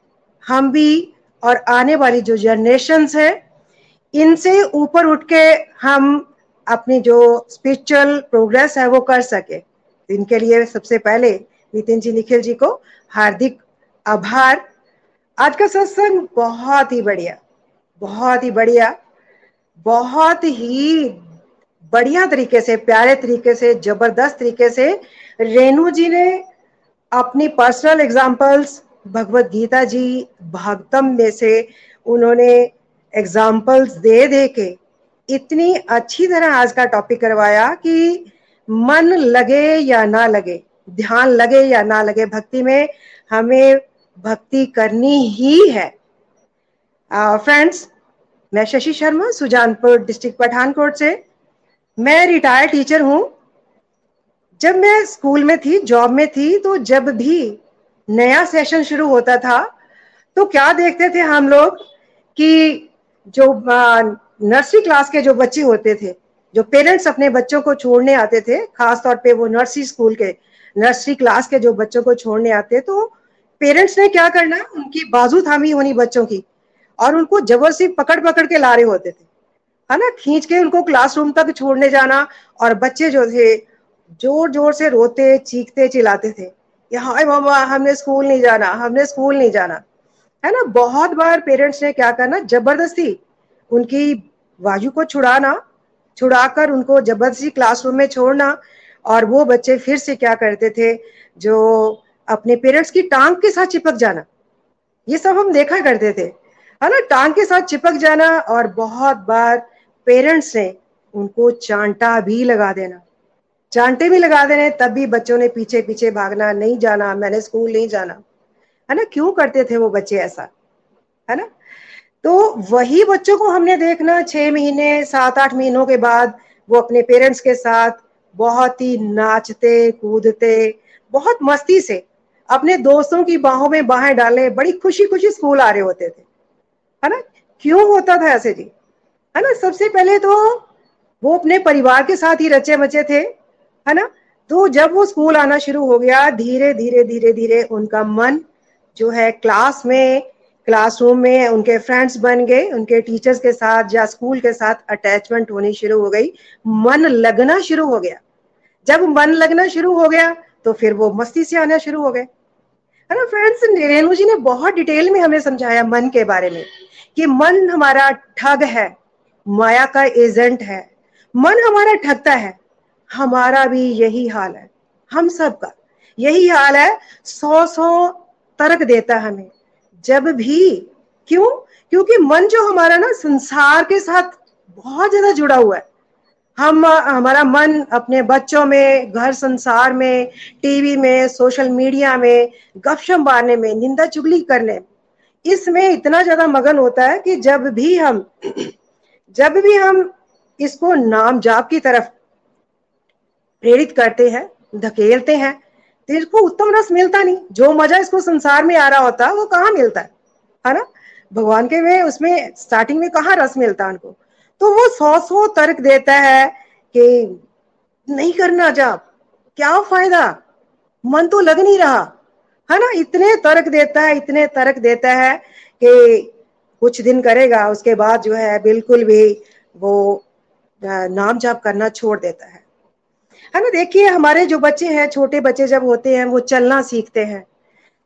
Speaker 5: हम भी और आने वाली जो जनरेशन है इनसे ऊपर उठ के हम अपनी जो स्पिरिचुअल प्रोग्रेस है, वो कर सके। इनके लिए सबसे पहले नितिन जी निखिल जी को हार्दिक आभार। आज का सत्संग बहुत ही बढ़िया, बहुत ही बढ़िया, बहुत ही बढ़िया तरीके से, प्यारे तरीके से, ज़बरदस्त तरीके से रेणु जी ने अपनी पर्सनल एग्जाम्पल्स भगवत गीता जी भागतम में से उन्होंने एग्जाम्पल्स दे दे के इतनी अच्छी तरह आज का टॉपिक करवाया कि मन लगे या ना लगे ध्यान लगे या ना लगे भक्ति में हमें भक्ति करनी ही है। फ्रेंड्स uh, मैं शशि शर्मा सुजानपुर डिस्ट्रिक्ट पठानकोट से। मैं रिटायर्ड टीचर हूँ। जब मैं स्कूल में थी जॉब में थी तो जब भी नया सेशन शुरू होता था तो क्या देखते थे हम लोग कि जो नर्सरी क्लास के जो बच्चे होते थे, जो पेरेंट्स अपने बच्चों को छोड़ने आते थे खास तौर पे वो नर्सरी स्कूल के नर्सरी क्लास के जो बच्चों को छोड़ने आते तो पेरेंट्स ने क्या करना, उनकी बाजू थामी होनी बच्चों की और उनको ज़बरदस्ती पकड़ पकड़ के ला रहे होते थे। है ना? खींच के उनको क्लासरूम तक छोड़ने जाना और बच्चे जो थे, ज़ोर ज़ोर से रोते, चीखते, चिल्लाते थे। हाय मामा हमने स्कूल नहीं जाना, हमने स्कूल नहीं जाना। है ना, बहुत बार पेरेंट्स ने क्या करना, ज़बरदस्ती उनकी बाजू को छुड़ाना, छुड़ाकर उनको ज़बरदस्ती क्लासरूम में छोड़ना और वो बच्चे फिर से क्या करते थे, जो अपने पेरेंट्स की टांग के साथ चिपक जाना, ये सब हम देखा करते थे। है ना, टांग के साथ चिपक जाना और बहुत बार पेरेंट्स ने उनको चांटा भी लगा देना। चांटे भी लगा देने, तब भी बच्चों ने पीछे पीछे भागना, नहीं जाना, मैंने स्कूल नहीं जाना। है ना? क्यों करते थे वो बच्चे ऐसा? है ना? तो वही बच्चों को हमने देखना, छह महीने, सात, आठ महीनों के बाद वो अपने पेरेंट्स के साथ बहुत ही नाचते, कूदते, बहुत मस्ती से अपने दोस्तों की बाहों में बाहें डाले बड़ी खुशी खुशी स्कूल आ रहे होते थे। है ना? क्यों होता था ऐसे जी? है ना? सबसे पहले तो वो अपने परिवार के साथ ही रचे मचे थे, है ना? तो जब वो स्कूल आना शुरू हो गया धीरे धीरे धीरे धीरे उनका मन जो है क्लास में क्लासरूम में उनके फ्रेंड्स बन गए, उनके टीचर्स के साथ या स्कूल के साथ अटैचमेंट होनी शुरू हो गई, मन लगना शुरू हो गया। जब मन लगना शुरू हो गया तो फिर वो मस्ती से आना शुरू हो गए। है ना फ्रेंड्स रेणु जी ने बहुत डिटेल में हमें समझाया मन के बारे में, कि मन हमारा ठग है, माया का एजेंट है। मन हमारा ठगता है, हमारा भी यही हाल है, हम सब का। यही हाल है, सौ सौ तर्क देता हमें। जब भी, क्यों? क्योंकि मन जो हमारा ना, संसार के साथ बहुत ज़्यादा जुड़ा हुआ है। हम, हमारा मन अपने बच्चों में, घर संसार में, टीवी में, सोशल मीडिया में गपशप मारने में, निंदा चुगली करने इसमें इतना ज़्यादा मगन होता है कि जब भी हम, जब भी हम इसको नाम जाप की तरफ़ प्रेरित करते हैं, धकेलते हैं तो इसको उत्तम रस मिलता नहीं। जो मज़ा इसको संसार में आ रहा होता, वो कहाँ मिलता है? है ना? भगवान के में उसमें स्टार्टिंग में कहाँ रस मिलता उनको? तो वो सौ सौ तर्क देता है कि नहीं करना जाप। क्या फ़ायदा? मन तो लग नहीं रहा। है ना? इतने तर्क देता है, इतने तर्क देता है कि कुछ दिन करेगा, उसके बाद जो है बिल्कुल भी वो नाम जाप करना छोड़ देता है। है ना? देखिए, हमारे जो बच्चे हैं, छोटे बच्चे जब होते हैं, वो चलना सीखते हैं।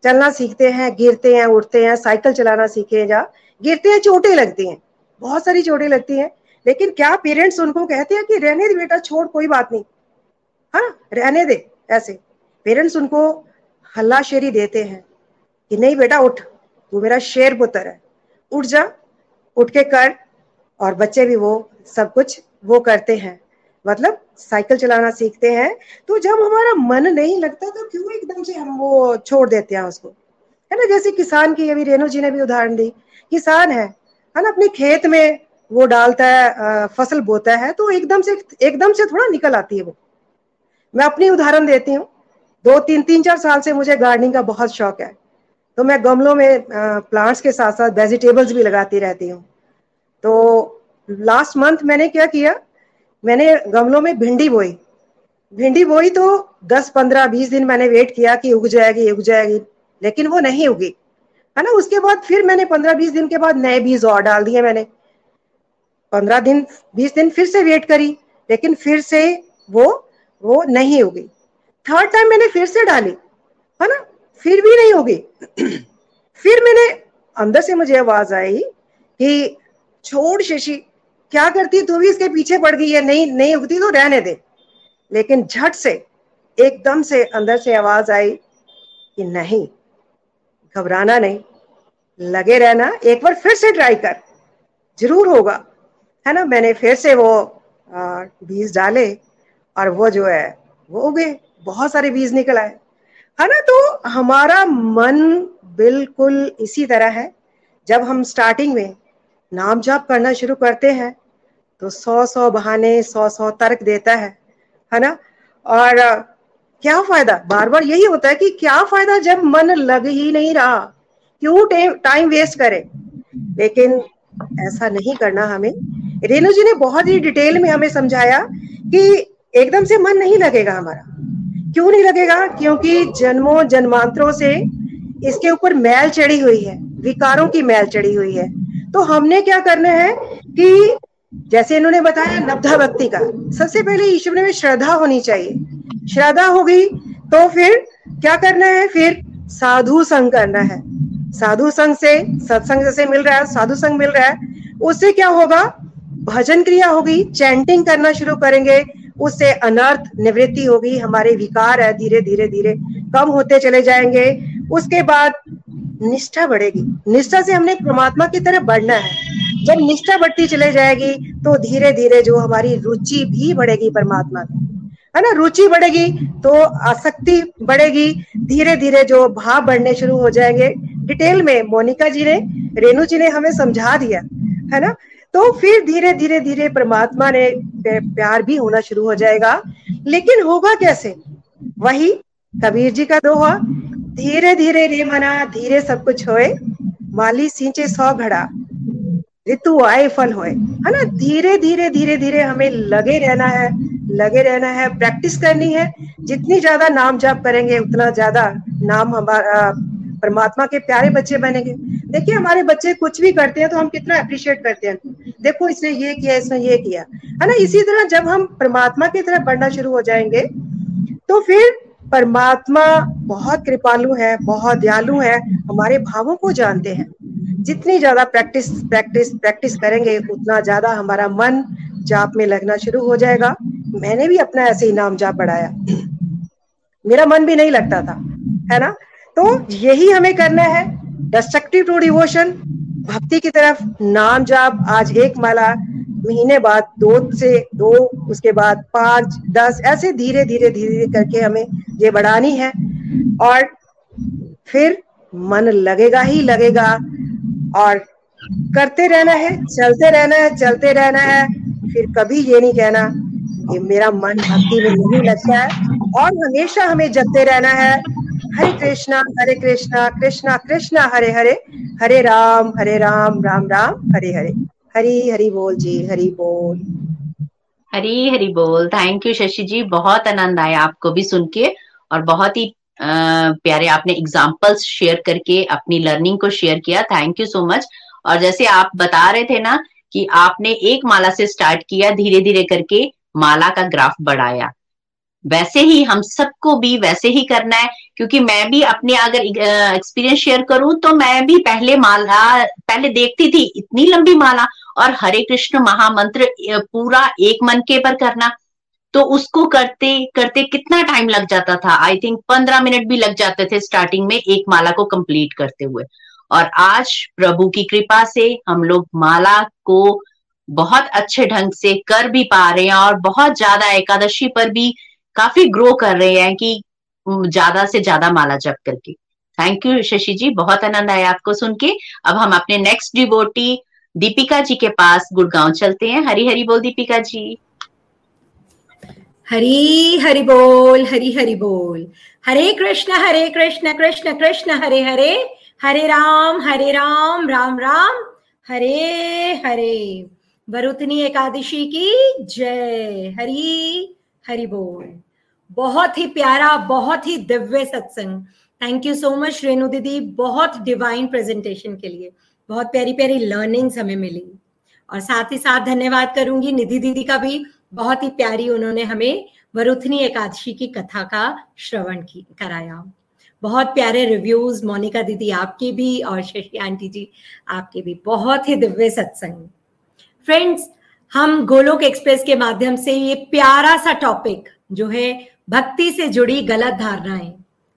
Speaker 5: चलना सीखते हैं, गिरते हैं उठते हैं, साइकिल चलाना सीखे जा। गिरते हैं, चोटें लगती हैं। बहुत सारी चोटें लगती हैं। लेकिन क्या पेरेंट्स उनको कहते हैं कि रहने दे बेटा, छोड़, कोई बात नहीं। हाँ रहने दे, ऐसे। पेरेंट्स उनको हल्ला शेरी देते हैं कि नहीं बेटा, उठ। तू मेरा शेर पुत्र है। उठ जा, उठ के कर। और बच्चे भी वो सब कुछ वो करते हैं। मतलब साइकिल चलाना सीखते हैं तो जब हमारा मन नहीं लगता तो क्यों एकदम से हम वो छोड़ देते हैं उसको? है ना, जैसे किसान की, अभी रेणु जी ने भी उदाहरण दी, किसान है है ना, अपने खेत में वो डालता है फ़सल बोता है तो एकदम से एकदम से थोड़ा निकल आती है वो। मैं अपनी उदाहरण देती हूँ, दो, तीन तीन, चार साल से मुझे गार्डनिंग का बहुत शौक है तो मैं गमलों में प्लांट्स के साथ साथ वेजिटेबल्स भी लगाती रहती हूँ। तो लास्ट मंथ मैंने क्या किया मैंने गमलों में भिंडी बोई। भिंडी बोई तो 10 15 20 दिन मैंने वेट किया कि उग जाएगी उग जाएगी, लेकिन वो नहीं उगी। है ना? उसके बाद फिर मैंने 15 20 दिन के बाद नए बीज और डाल दिए मैंने। 15 दिन 20 दिन फिर से वेट करी, लेकिन फिर से वो वो नहीं उगी। थर्ड टाइम मैंने फिर से डाली, है ना? फिर भी नहीं होगी फिर मैंने अंदर से मुझे आवाज़ आई कि छोड़ शशि क्या करती तू भी इसके पीछे पड़ गई है। नहीं नहीं उगती तो रहने दे। लेकिन झट से, एकदम से अंदर से आवाज़ आई कि नहीं, घबराना नहीं। लगे रहना, एक बार फिर से ट्राई कर। ज़रूर होगा। है ना? मैंने फिर से वो बीज डाले और वो जो है, वो उगे बहुत सारे बीज निकल आए। है ना? तो हमारा मन बिल्कुल इसी तरह है। जब हम स्टार्टिंग में नाम जाप करना शुरू करते हैं तो सौ सौ बहाने, सौ सौ तर्क देता है है ना? और क्या फ़ायदा? बार बार यही होता है कि क्या फ़ायदा जब मन लग ही नहीं रहा? क्यों टाइम वेस्ट करे? लेकिन ऐसा नहीं करना हमें। रेणु जी ने बहुत ही डिटेल में हमें समझाया कि एकदम से मन नहीं लगेगा हमारा। क्यों नहीं लगेगा? क्योंकि जन्मों, जन्मांतरों से इसके ऊपर मैल चढ़ी हुई है। विकारों की मैल चढ़ी हुई है। तो हमने क्या करना है कि जैसे इन्होंने बताया नब्धा भक्ति का, सबसे पहले ईश्वर में श्रद्धा होनी चाहिए। श्रद्धा होगी तो फिर क्या करना है? फिर साधु संग करना है। साधु संग से, सत्संग जैसे मिल रहा है, साधु संग मिल रहा है, उससे क्या होगा? भजन क्रिया होगी चैंटिंग करना शुरू करेंगे, उससे अनर्थ निवृत्ति होगी, हमारे विकार है धीरे धीरे धीरे, कम होते चले जाएँगे, उसके बाद निष्ठा बढ़ेगी। निष्ठा से हमने परमात्मा की तरफ़ बढ़ना है। जब निष्ठा बढ़ती चले जाएगी तो धीरे धीरे जो हमारी रुचि भी बढ़ेगी परमात्मा में है ना? रुचि बढ़ेगी तो आसक्ति बढ़ेगी धीरे धीरे जो भाव बढ़ने शुरू हो जाएँगे। डिटेल में मोनिका जी ने, रेणु जी ने हमें समझा दिया, है ना? तो फिर धीरे धीरे धीरे परमात्मा ने प्यार भी होना शुरू हो जाएगा। लेकिन होगा कैसे? वही कबीर जी का दोहा धीरे धीरे रे मना, धीरे सब कुछ होए। माली सींचे सौ घड़ा। ऋतु आए फल होए। है ना? धीरे धीरे धीरे धीरे हमें लगे रहना है, लगे रहना है प्रैक्टिस करनी है। जितनी ज़्यादा नाम जाप करेंगे, उतना ज़्यादा नाम हमारा परमात्मा के प्यारे बच्चे बनेंगे। देखिए, हमारे बच्चे कुछ भी करते हैं तो हम कितना अप्रिशिएट करते हैं। देखो, इसने ये किया, इसने ये किया। है ना? इसी तरह जब हम परमात्मा की तरफ़ बढ़ना शुरू हो जाएँगे तो फिर परमात्मा बहुत कृपालु है, बहुत दयालु है, हमारे भावों को जानते हैं। जितनी ज़्यादा प्रैक्टिस प्रैक्टिस प्रैक्टिस करेंगे, उतना ज़्यादा हमारा मन जाप में लगना शुरू हो जाएगा। मैंने भी अपना ऐसे ही नाम जाप बढ़ाया। मेरा मन भी नहीं लगता था, है ना? तो यही हमें करना है। डिस्ट्रक्टिव टू डिवोशन भक्ति की तरफ़ नाम जाप, आज एक माला, महीने बाद दो से दो, उसके बाद पाँच, दस, ऐसे धीरे धीरे धीरे करके हमें ये बढ़ानी है। और फिर मन लगेगा ही लगेगा। और करते रहना है, चलते रहना है, चलते रहना है। फिर कभी ये नहीं कहना कि मेरा मन भक्ति में नहीं लगता है। और हमेशा हमें जगते रहना है। हरे कृष्णा हरे कृष्णा कृष्णा कृष्णा, हरे हरे हरे राम हरे राम राम राम, हरे हरे। हरी हरी बोल जी, हरी बोल।
Speaker 4: हरी हरी बोल। Thank you Shashi ji. बहुत आनंद आया आपको भी सुन के और बहुत ही प्यारे, आपने एग्जाम्पल्स शेयर करके, अपनी लर्निंग को शेयर किया। थैंक यू सो मच और जैसे आप बता रहे थे ना कि आपने एक माला से स्टार्ट किया धीरे धीरे करके माला का ग्राफ बढ़ाया। वैसे ही हम सबको भी वैसे ही करना है, क्योंकि मैं भी अपने अगर एक्सपीरियंस शेयर करूँ तो मैं भी पहले माला, पहले देखती थी, इतनी लंबी माला, और हरे कृष्ण महामंत्र पूरा एक मन के पर करना। तो उसको करते करते कितना टाइम लग जाता था? आई थिंक पंद्रह मिनट भी लग जाते थे स्टार्टिंग में एक माला को कंप्लीट करते हुए। और आज प्रभु की कृपा से हम लोग माला को बहुत अच्छे ढंग से कर भी पा रहे हैं और बहुत ज़्यादा एकादशी पर भी काफ़ी ग्रो कर रहे हैं कि ज़्यादा से ज़्यादा माला जप करके। थैंक यू शशि जी, बहुत आनंद आया आपको सुन के। अब हम अपने नेक्स्ट डिवोटी दीपिका जी के पास गुड़गांव चलते हैं। हरी हरी बोल, दीपिका जी।
Speaker 6: हरी, हरि बोल, हरी, हरि बोल। हरे कृष्ण हरे कृष्ण कृष्ण कृष्ण, हरे हरे। हरे राम हरे राम राम राम। हरे हरे। वरुतनी एकादशी की जय। हरी, हरि बोल। बहुत ही प्यारा, बहुत ही दिव्य सत्संग। Thank you so much Renu दीदी, बहुत डिवाइन प्रेजेंटेशन के लिए। बहुत प्यारी प्यारी लर्निंग्स हमें मिली। और साथ ही साथ धन्यवाद करूँगी निधि दीदी का भी। बहुत ही प्यारी उन्होंने हमें वरुथनी एकादशी की कथा का श्रवण कराया। बहुत प्यारे रिव्यूज़ मोनिका दीदी आपकी भी और शशि आंटी जी आपके भी। बहुत ही दिव्य सत्संग। फ्रेंड्स हम गोलोक एक्सप्रेस के माध्यम से ये प्यारा सा टॉपिक जो है, भक्ति से जुड़ी गलत धारणाएँ,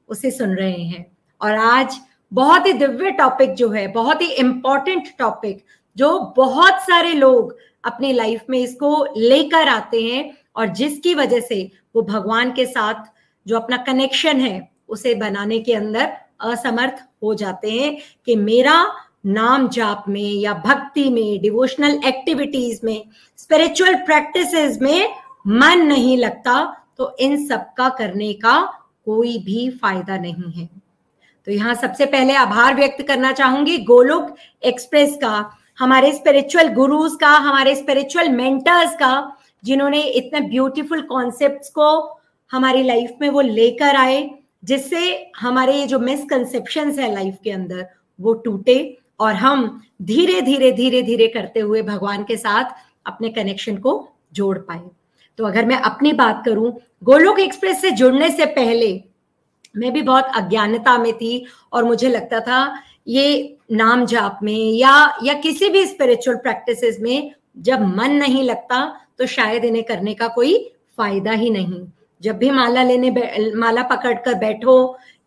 Speaker 6: उसे सुन रहे हैं। और आज बहुत ही दिव्य टॉपिक जो है, बहुत ही इंपॉर्टेंट टॉपिक जो बहुत सारे लोग अपनी लाइफ में इसको लेकर आते हैं और जिसकी वजह से वो भगवान के साथ जो अपना कनेक्शन है, उसे बनाने के अंदर असमर्थ हो जाते हैं कि मेरा नाम जाप में या भक्ति में डिवोशनल एक्टिविटीज़ में स्पिरिचुअल प्रैक्टिसेस में मन नहीं लगता तो इन सब का करने का कोई भी फ़ायदा नहीं है। तो यहाँ सबसे पहले आभार व्यक्त करना चाहूँगी गोलोक एक्सप्रेस का। हमारे स्पिरिचुअल गुरुज का, हमारे स्पिरिचुअल मेंटर्स का, जिन्होंने इतने ब्यूटीफुल कॉन्सेप्ट्स को हमारी लाइफ में वो लेकर आए, जिससे हमारे जो मिसकंसेप्शन है लाइफ के अंदर, वो टूटे और हम धीरे धीरे धीरे धीरे करते हुए भगवान के साथ अपने कनेक्शन को जोड़ पाए। तो अगर मैं अपनी बात करूँ, गोलोक एक्सप्रेस से जुड़ने से पहले, मैं भी बहुत अज्ञानता में थी और मुझे लगता था, ये नाम जाप में या या किसी भी स्पिरिचुअल प्रैक्टिसेस में जब मन नहीं लगता तो शायद इन्हें करने का कोई फ़ायदा ही नहीं। जब भी माला लेने माला पकड़ कर बैठो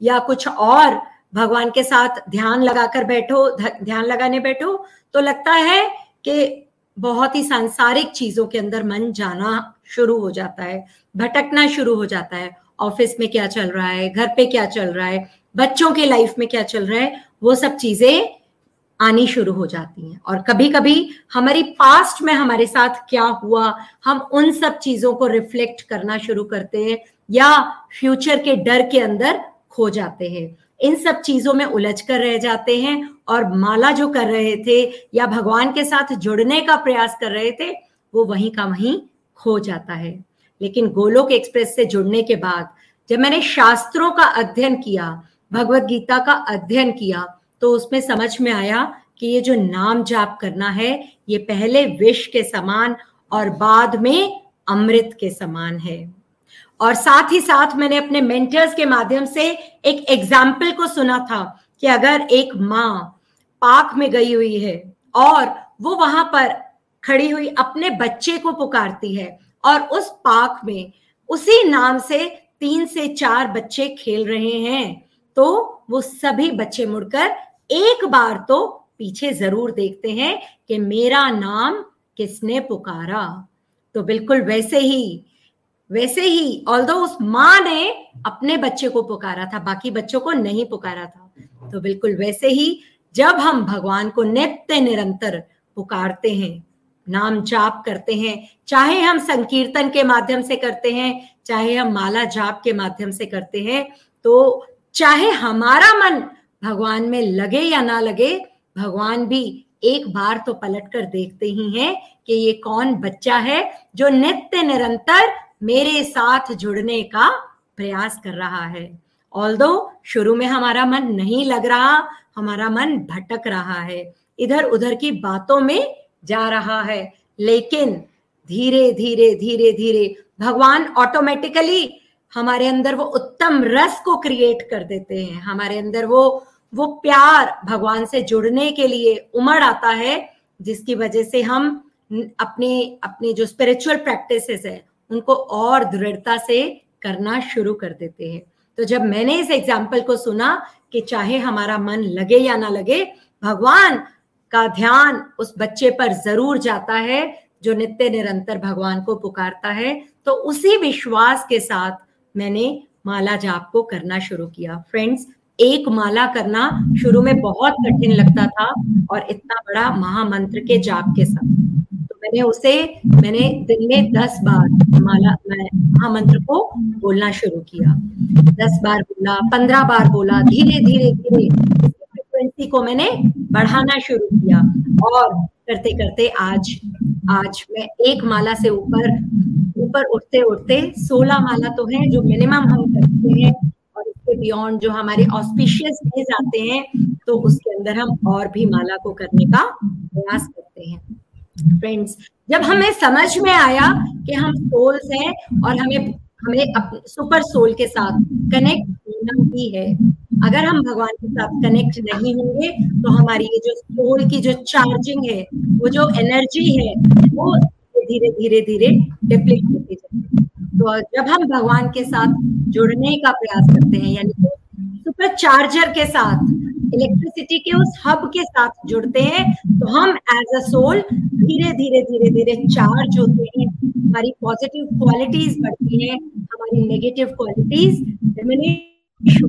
Speaker 6: या कुछ और भगवान के साथ ध्यान लगाकर बैठो ध्यान लगाने बैठो तो लगता है कि बहुत ही सांसारिक चीज़ों के अंदर मन जाना शुरू हो जाता है, भटकना शुरू हो जाता है। ऑफ़िस में क्या चल रहा है, घर पे क्या चल रहा है बच्चों के लाइफ में क्या चल रहा है, वो सब चीज़ें आनी शुरू हो जाती हैं। और कभी कभी हमारी पास्ट में हमारे साथ क्या हुआ, हम उन सब चीज़ों को रिफ्लेक्ट करना शुरू करते हैं या फ्यूचर के डर के अंदर खो जाते हैं। इन सब चीज़ों में उलझ कर रह जाते हैं और माला जो कर रहे थे या भगवान के साथ जुड़ने का प्रयास कर रहे थे, वो वहीं का वहीं खो जाता है। लेकिन गोलोक एक्सप्रेस से जुड़ने के बाद जब मैंने शास्त्रों का अध्ययन किया भगवत गीता का अध्ययन किया तो उसमें समझ में आया कि ये जो नाम जाप करना है, ये पहले विष के समान और बाद में अमृत के समान है। और साथ ही साथ मैंने अपने मेंटर्स के माध्यम से एक एग्ज़ाम्पल को सुना था कि अगर एक माँ पाक में गई हुई है और वो वहाँ पर खड़ी हुई अपने बच्चे को पुकारती है और उस पाक में उसी नाम से तीन से चार बच्चे खेल रहे हैं तो वो सभी बच्चे मुड़कर एक बार तो पीछे ज़रूर देखते हैं कि मेरा नाम किसने पुकारा। तो बिल्कुल वैसे ही वैसे ही ऑल उस माँ ने अपने बच्चे को पुकारा था, बाकी बच्चों को नहीं पुकारा था तो बिल्कुल वैसे ही जब हम भगवान को नित्य निरंतर पुकारते हैं, नाम जाप करते हैं, चाहे हम संकीर्तन के माध्यम से करते हैं, चाहे हम माला जाप के माध्यम से करते हैं तो चाहे हमारा मन भगवान में लगे या ना लगे, भगवान भी एक बार तो पलट कर देखते ही हैं कि ये कौन बच्चा है जो नित्य निरंतर मेरे साथ जुड़ने का प्रयास कर रहा है। ऑल शुरू में हमारा मन नहीं लग रहा, हमारा मन भटक रहा है इधर उधर की बातों में जा रहा है। लेकिन धीरे धीरे धीरे धीरे भगवान ऑटोमेटिकली हमारे अंदर वो उत्तम रस को क्रिएट कर देते हैं। हमारे अंदर वो वो प्यार भगवान से जुड़ने के लिए उमड़ आता है, जिसकी वजह से हम अपने अपने जो स्पिरिचुअल प्रैक्टिसेस है, उनको और दृढ़ता से करना शुरू कर देते हैं। तो जब मैंने इस एग्ज़ाम्पल को सुना कि चाहे हमारा मन लगे या ना लगे, भगवान का ध्यान उस बच्चे पर ज़रूर जाता है, जो नित्य निरंतर भगवान को पुकारता है तो उसी विश्वास के साथ मैंने माला जाप को करना शुरू किया। फ्रेंड्स एक माला करना शुरू में बहुत कठिन लगता था और इतना बड़ा महामंत्र के जाप के साथ। तो मैंने उसे, मैंने दिन में दस बार माला महामंत्र को बोलना शुरू किया। दस बार बोला, पंद्रह बार बोला, धीरे धीरे धीरे। फ्रीक्वेंसी को मैंने बढ़ाना शुरू किया और करते करते आज आज मैं एक माला से ऊपर ऊपर उठते उठते सोलह माला तो है जो मिनिमम हम करते हैं और इसके बियॉन्ड जो हमारे ऑस्पिशियस डेज़ आते हैं तो उसके अंदर हम और भी माला को करने का प्रयास करते हैं। फ्रेंड्स जब हमें समझ में आया कि हम सोल्स हैं और हमें हमें सुपर सोल के साथ कनेक्ट होना ही है अगर हम भगवान के साथ कनेक्ट नहीं होंगे तो हमारी ये जो सोल की जो चार्जिंग है, वो जो एनर्जी है, वो धीरे धीरे धीरे डिप्लीट होती जाती है। तो जब हम भगवान के साथ जुड़ने का प्रयास करते हैं, यानी सुपर चार्जर के साथ इलेक्ट्रिसिटी के उस हब के साथ जुड़ते हैं तो हम एज अ सोल धीरे धीरे धीरे धीरे चार्ज होते हैं। हमारी पॉजिटिव क्वालिटीज बढ़ती हैं, हमारी नेगेटिव क्वालिटीज डिमिनिश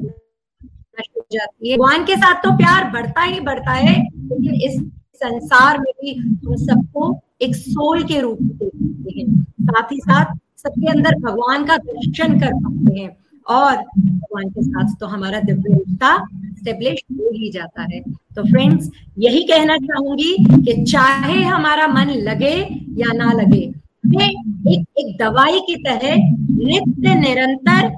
Speaker 6: जाती है। भगवान के साथ तो प्यार बढ़ता ही बढ़ता है, लेकिन इस संसार में भी हम सबको एक सोल के रूप में देखते हैं। साथ ही साथ सबके अंदर भगवान का दर्शन कर पाते हैं और भगवान के साथ तो हमारा दिव्य रिश्ता स्टेब्लिश हो ही जाता है। तो फ्रेंड्स, यही कहना चाहूँगी कि चाहे हमारा मन लगे या ना लगे एक एक दवाई की तरह नित्य निरंतर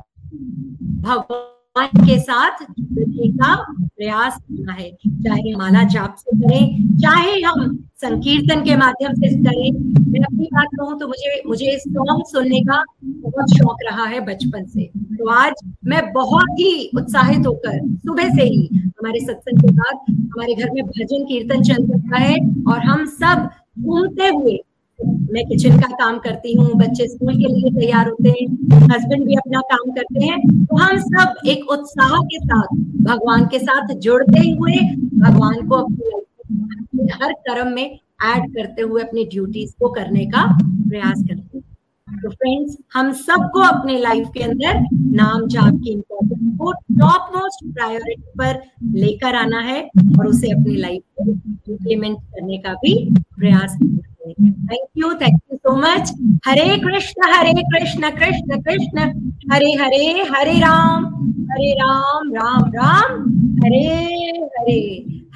Speaker 6: भगवान भगवान के साथ जुड़ने का प्रयास करना है। चाहे माला जाप से करें, चाहे हम संकीर्तन के माध्यम से करें, मैं अपनी बात कहूँ तो मुझे मुझे सॉन्ग सुनने का बहुत शौक रहा है बचपन से। तो आज मैं बहुत ही उत्साहित होकर, सुबह से ही हमारे सत्संग के बाद, हमारे घर में भजन कीर्तन चल रहा है और हम सब घूमते हुए मैं किचन का काम करती हूँ, बच्चे स्कूल के लिए तैयार होते हैं हस्बैंड भी अपना काम करते हैं तो हम सब एक उत्साह के साथ, भगवान के साथ जुड़ते हुए, भगवान को अपनी हर कर्म में ऐड करते हुए अपनी ड्यूटीज़ को करने का प्रयास करते हैं। तो फ्रेंड्स हम सबको अपने लाइफ के अंदर नाम जाप की इम्पोर्टेंस को टॉप मोस्ट प्रायोरिटी पर लेकर आना है और उसे अपनी लाइफ में इम्प्लीमेंट करने का भी प्रयास करना thank you thank you so much Hare Krishna Hare Krishna Krishna Krishna Hare Hare Hare Ram Hare Ram Ram Ram Hare Hare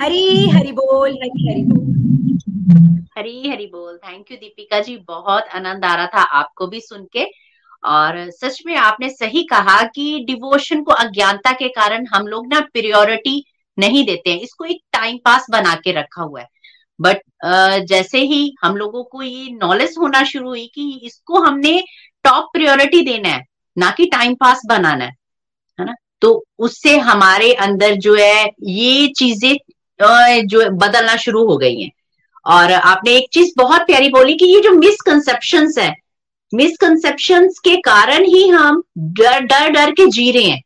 Speaker 6: Hari Hari बोल हरी हरि बोल
Speaker 1: हरी हरी बोल थैंक यू दीपिका जी बहुत आनंद आ रहा था आपको भी सुन के। और सच में आपने सही कहा कि डिवोशन को अज्ञानता के कारण हम लोग ना प्रियोरिटी नहीं देते हैं। इसको एक टाइम पास बना के रखा हुआ है। बट जैसे ही हम लोगों को ये नॉलेज होना शुरू हुई कि इसको हमने टॉप प्रायोरिटी देना है, ना कि टाइम पास बनाना है है ना? तो उससे हमारे अंदर जो है, ये चीज़ें जो बदलना शुरू हो गई हैं। और आपने एक चीज़ बहुत प्यारी बोली कि ये जो मिसकंसेप्शन है मिसकंसेप्शन के कारण ही हम डर डर डर के जी रहे हैं,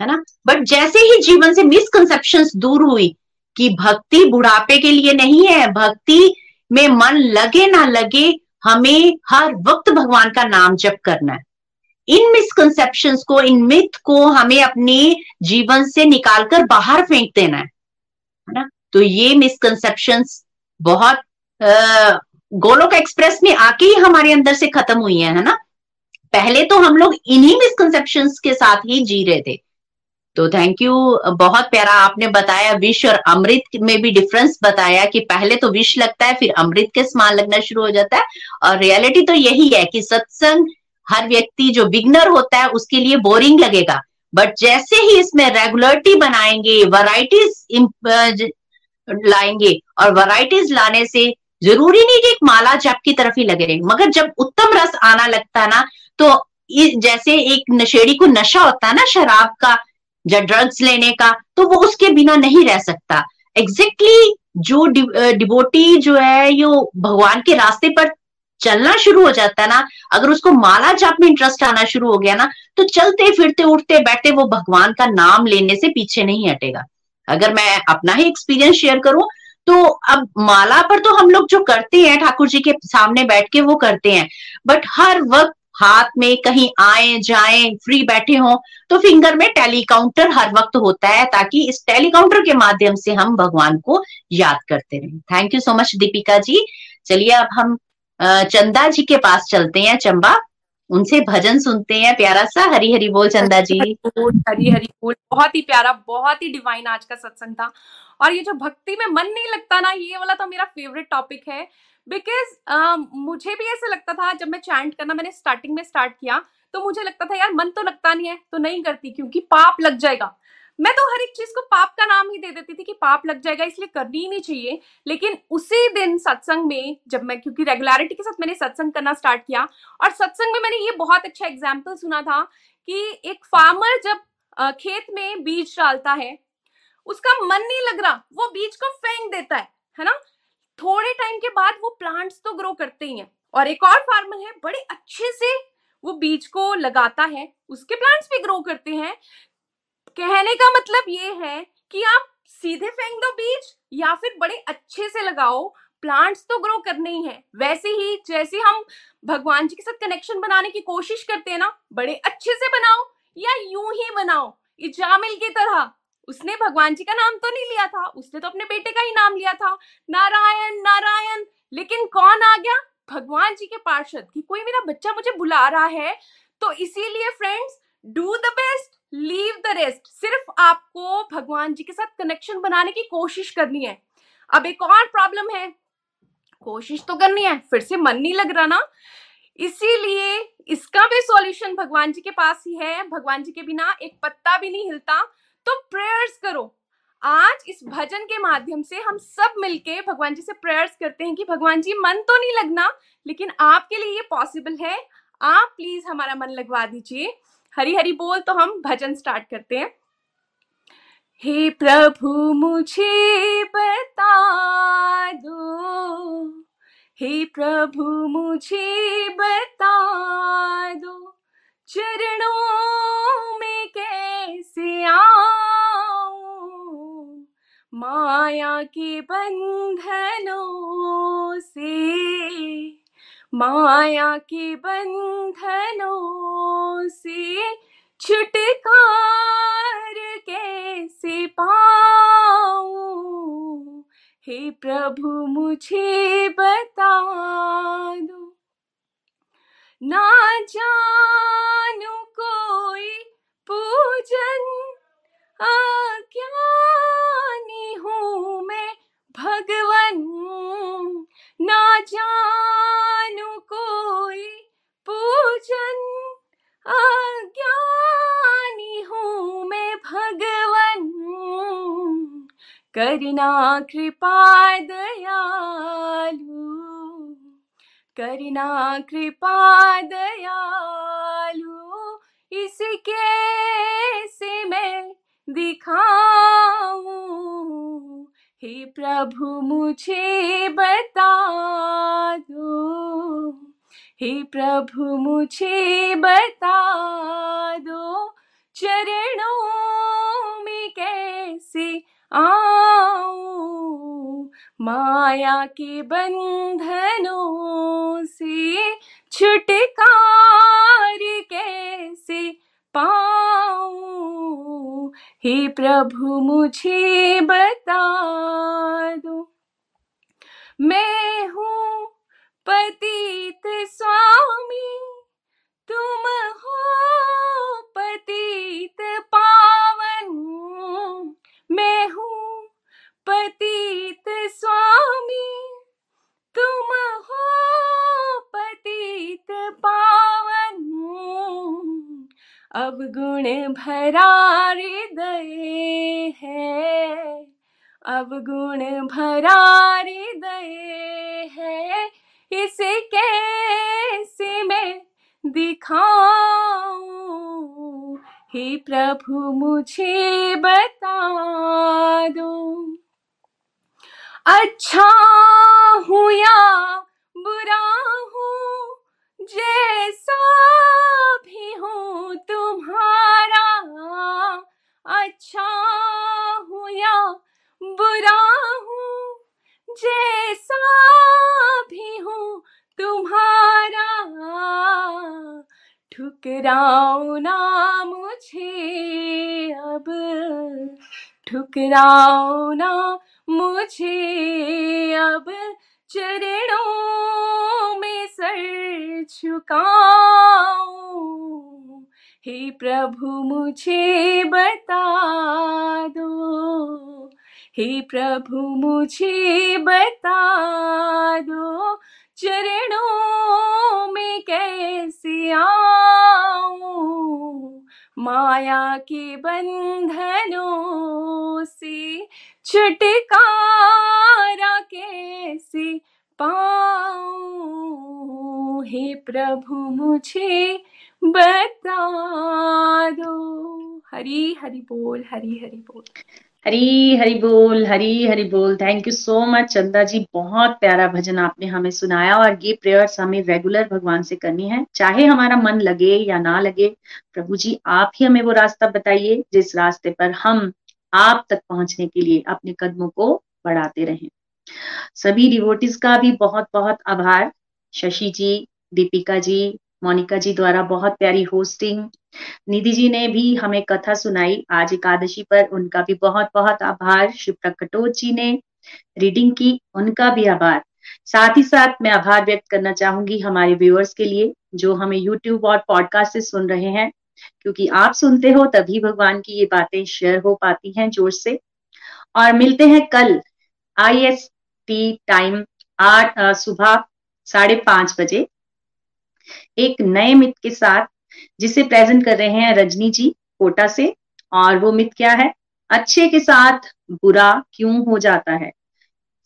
Speaker 1: है ना? बट जैसे ही जीवन से मिसकंसेप्शन दूर हुई कि भक्ति बुढ़ापे के लिए नहीं है, भक्ति
Speaker 4: में मन लगे ना लगे, हमें हर वक्त भगवान का नाम जप करना है। इन मिसकंसेप्शन को, इन मिथ को हमें अपने जीवन से निकालकर बाहर फेंक देना है ना? तो ये मिसकंसेप्शन बहुत गोलोक एक्सप्रेस में आके ही हमारे अंदर से खत्म हुई है है ना? पहले तो हम लोग इन्हीं मिसकंसेप्शन के साथ ही जी रहे थे। तो थैंक यू बहुत प्यारा आपने बताया विष और अमृत में भी डिफरेंस बताया कि पहले तो विष लगता है, फिर अमृत के समान लगना शुरू हो जाता है। और रियलिटी तो यही है कि सत्संग, हर व्यक्ति जो बिगनर होता है, उसके लिए बोरिंग लगेगा। बट जैसे ही इसमें रेगुलरिटी बनाएँगे वराइटीज लाएँगे और वराइटीज लाने से ज़रूरी नहीं कि एक माला जप की तरफ़ ही लगे मगर जब उत्तम रस आना लगता ना तो जैसे एक नशेड़ी को नशा होता है ना, शराब का या ड्रग्स लेने का तो वो उसके बिना नहीं रह सकता। एग्जैक्टली exactly जो डिबोटी जो है, यो भगवान के रास्ते पर चलना शुरू हो जाता है ना, अगर उसको माला जाप में इंटरेस्ट आना शुरू हो गया ना तो चलते, फिरते, उठते, बैठते वो भगवान का नाम लेने से पीछे नहीं हटेगा। अगर मैं अपना ही एक्सपीरियंस शेयर करूँ तो अब माला पर तो हम लोग जो करते हैं, ठाकुर जी के सामने बैठ के वो करते हैं बट हर वक्त हाथ में कहीं आए, जाए फ्री बैठे हों तो फिंगर में टेलीकाउंटर हर वक्त होता है ताकि इस टेलीकाउंटर के माध्यम से हम भगवान को याद करते रहे। Thank you so much Deepika ji. चलिए अब हम चंदा जी के पास चलते हैं, चंबा। उनसे भजन सुनते हैं, प्यारा सा। हरी हरी बोल, चंदा जी।
Speaker 7: बोल हरी हरी बोल। बहुत ही प्यारा, बहुत ही डिवाइन आज का सत्संग था। और ये जो भक्ति में मन नहीं लगता ना, ये वाला तो मेरा फेवरेट टॉपिक है। बिकॉज़ uh, मुझे भी ऐसा लगता था जब मैं चैंट करना मैंने स्टार्टिंग में स्टार्ट किया तो मुझे लगता था यार मन तो लगता नहीं है तो नहीं करती क्योंकि पाप लग जाएगा। मैं तो हर एक चीज़ को पाप का नाम ही दे देती थी कि पाप लग जाएगा इसलिए करनी ही नहीं चाहिए। लेकिन उसी दिन सत्संग में जब मैं क्योंकि रेगुलरिटी के साथ मैंने सत्संग करना स्टार्ट किया और सत्संग में मैंने ये बहुत अच्छा एग्ज़ाम्पल सुना था कि एक फार्मर जब खेत में बीज डालता है उसका मन नहीं लग रहा वो बीज को फेंक देता है है ना? थोड़े टाइम के बाद वो प्लांट्स तो ग्रो करते ही हैं। और एक और फार्मर है, बड़े अच्छे से वो बीज को लगाता है, उसके प्लांट्स भी ग्रो करते हैं। कहने का मतलब ये है कि आप सीधे फेंक दो बीज या फिर बड़े अच्छे से लगाओ प्लांट्स तो ग्रो करने ही है। वैसे ही, जैसे हम भगवान जी के साथ कनेक्शन बनाने की कोशिश करते हैं ना, बड़े अच्छे से बनाओ या यूँ ही बनाओ, इजामिल की तरह। उसने भगवान जी का नाम तो नहीं लिया था, उसने तो अपने बेटे का ही नाम लिया था। नारायण नारायण, लेकिन कौन आ गया? भगवान जी के पार्षद, कि कोई मेरा बच्चा मुझे बुला रहा है। तो इसीलिए friends do the best leave the rest सिर्फ़ आपको भगवान जी के साथ कनेक्शन बनाने की कोशिश करनी है। अब एक और प्रॉब्लम है। कोशिश तो करनी है, फिर से मन नहीं लग रहा ना। इसीलिए इसका भी सॉल्यूशन भगवान जी के पास ही है। भगवान जी के बिना एक पत्ता भी नहीं हिलता। तो प्रेयर्स करो। आज इस भजन के माध्यम से हम सब मिलके भगवान जी से प्रेयर्स करते हैं कि भगवान जी, मन तो नहीं लगना, लेकिन आपके लिए ये पॉसिबल है। आप प्लीज़ हमारा मन लगवा दीजिए। हरी हरी बोल तो हम भजन स्टार्ट करते हैं। हे प्रभु, मुझे बता दो। हे प्रभु, मुझे बता दो। चरणों में कैसे आऊँ? माया के बंधनों से, माया के बंधनों से छुटकार कैसे पाऊँ? हे प्रभु, मुझे बता दो। ना जानू कोई पूजन। अज्ञानी हूँ मैं भगवन? ना जानू कोई पूजन। अज्ञानी हूँ मैं भगवन? करना कृपा, दयालु करना कृपा दयालु, इसके से मैं दिखाऊँ। हे प्रभु, मुझे बता दो। हे प्रभु, मुझे बता दो, चरणों में कैसे आऊँ? माया के बंधनों से, छुटकार कैसे पाऊँ? हे प्रभु, मुझे बता दो। मैं हूँ पतित स्वामी, तुम हो पतित पावन। मैं हूँ पतित स्वामी, तुम हो पतित पावन। अब गुण भरा हृदय है। अब गुण भरा हृदय है। इसे कैसे मैं दिखाऊँ? हे प्रभु, मुझे बता दो। अच्छा हूँ या बुरा हूँ, जैसा भी हूँ तुम्हारा। अच्छा हूँ या बुरा हूँ, जैसा भी हूँ तुम्हारा। ठुकराओ ना मुझे अब। ठुकराओ ना मुझे अब चरणों में सर झुकाओ। हे प्रभु मुझे बता दो। हे प्रभु मुझे बता दो चरणों में कैसे आऊँ। माया के बंधनों से, छुटकारा कैसे पाऊँ? हे प्रभु, मुझे बता दो। हरी हरि बोल, हरी हरि बोल।
Speaker 1: हरी हरि बोल, हरी हरि बोल। थैंक यू सो मच चंदा जी। बहुत प्यारा भजन आपने हमें सुनाया और ये प्रेयर्स हमें रेगुलर भगवान से करनी है। चाहे हमारा मन लगे या ना लगे, प्रभु जी, आप ही हमें वो रास्ता बताइए जिस रास्ते पर हम आप तक पहुँचने के लिए अपने कदमों को बढ़ाते रहें। सभी डिवोटिस का भी बहुत बहुत आभार। शशि जी, दीपिका जी मोनिका जी द्वारा बहुत प्यारी होस्टिंग निधि जी ने भी हमें कथा सुनाई। आज एकादशी पर उनका भी बहुत बहुत आभार। श्री प्रकटोज जी ने रीडिंग की, उनका भी आभार। साथ ही साथ मैं आभार व्यक्त करना चाहूँगी हमारे व्यूअर्स के लिए, जो हमें यूट्यूब और पॉडकास्ट से सुन रहे हैं। क्योंकि आप सुनते हो, तभी भगवान की ये बातें शेयर हो पाती हैं ज़ोर से। और मिलते हैं कल आई एस टी टाइम आठ सुबह साढ़े पाँच बजे। एक नए मित के साथ, जिसे प्रेजेंट कर रहे हैं रजनी जी कोटा से, और वो मित क्या है? अच्छे के साथ बुरा क्यों हो जाता है?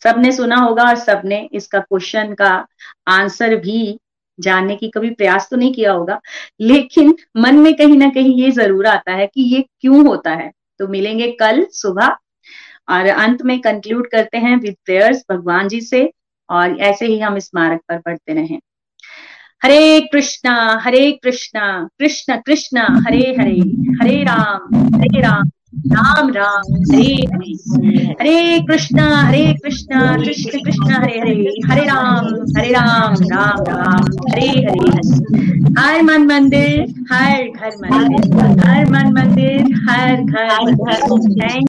Speaker 1: सबने सुना होगा और सबने इसका क्वेश्चन का आंसर भी जानने की कभी प्रयास तो नहीं किया होगा, लेकिन मन में कहीं ना कहीं ये ज़रूर आता है कि ये क्यों होता है? तो मिलेंगे कल सुबह, और अंत में कंक्लूड करते हैं विद प्रेयर्स भगवान जी से, और ऐसे ही हम स्मारक पर पढ़ते रहें। हरे कृष्णा हरे कृष्णा, कृष्ण कृष्ण, हरे हरे हरे राम हरे राम राम राम, हरे हरे। हरे कृष्णा हरे कृष्णा, कृष्ण कृष्ण, हरे हरे हरे राम हरे राम राम राम, हरे हरे। हर मन मंदिर, हर घर मंदिर, हर मन मंदिर, हर घर थैंक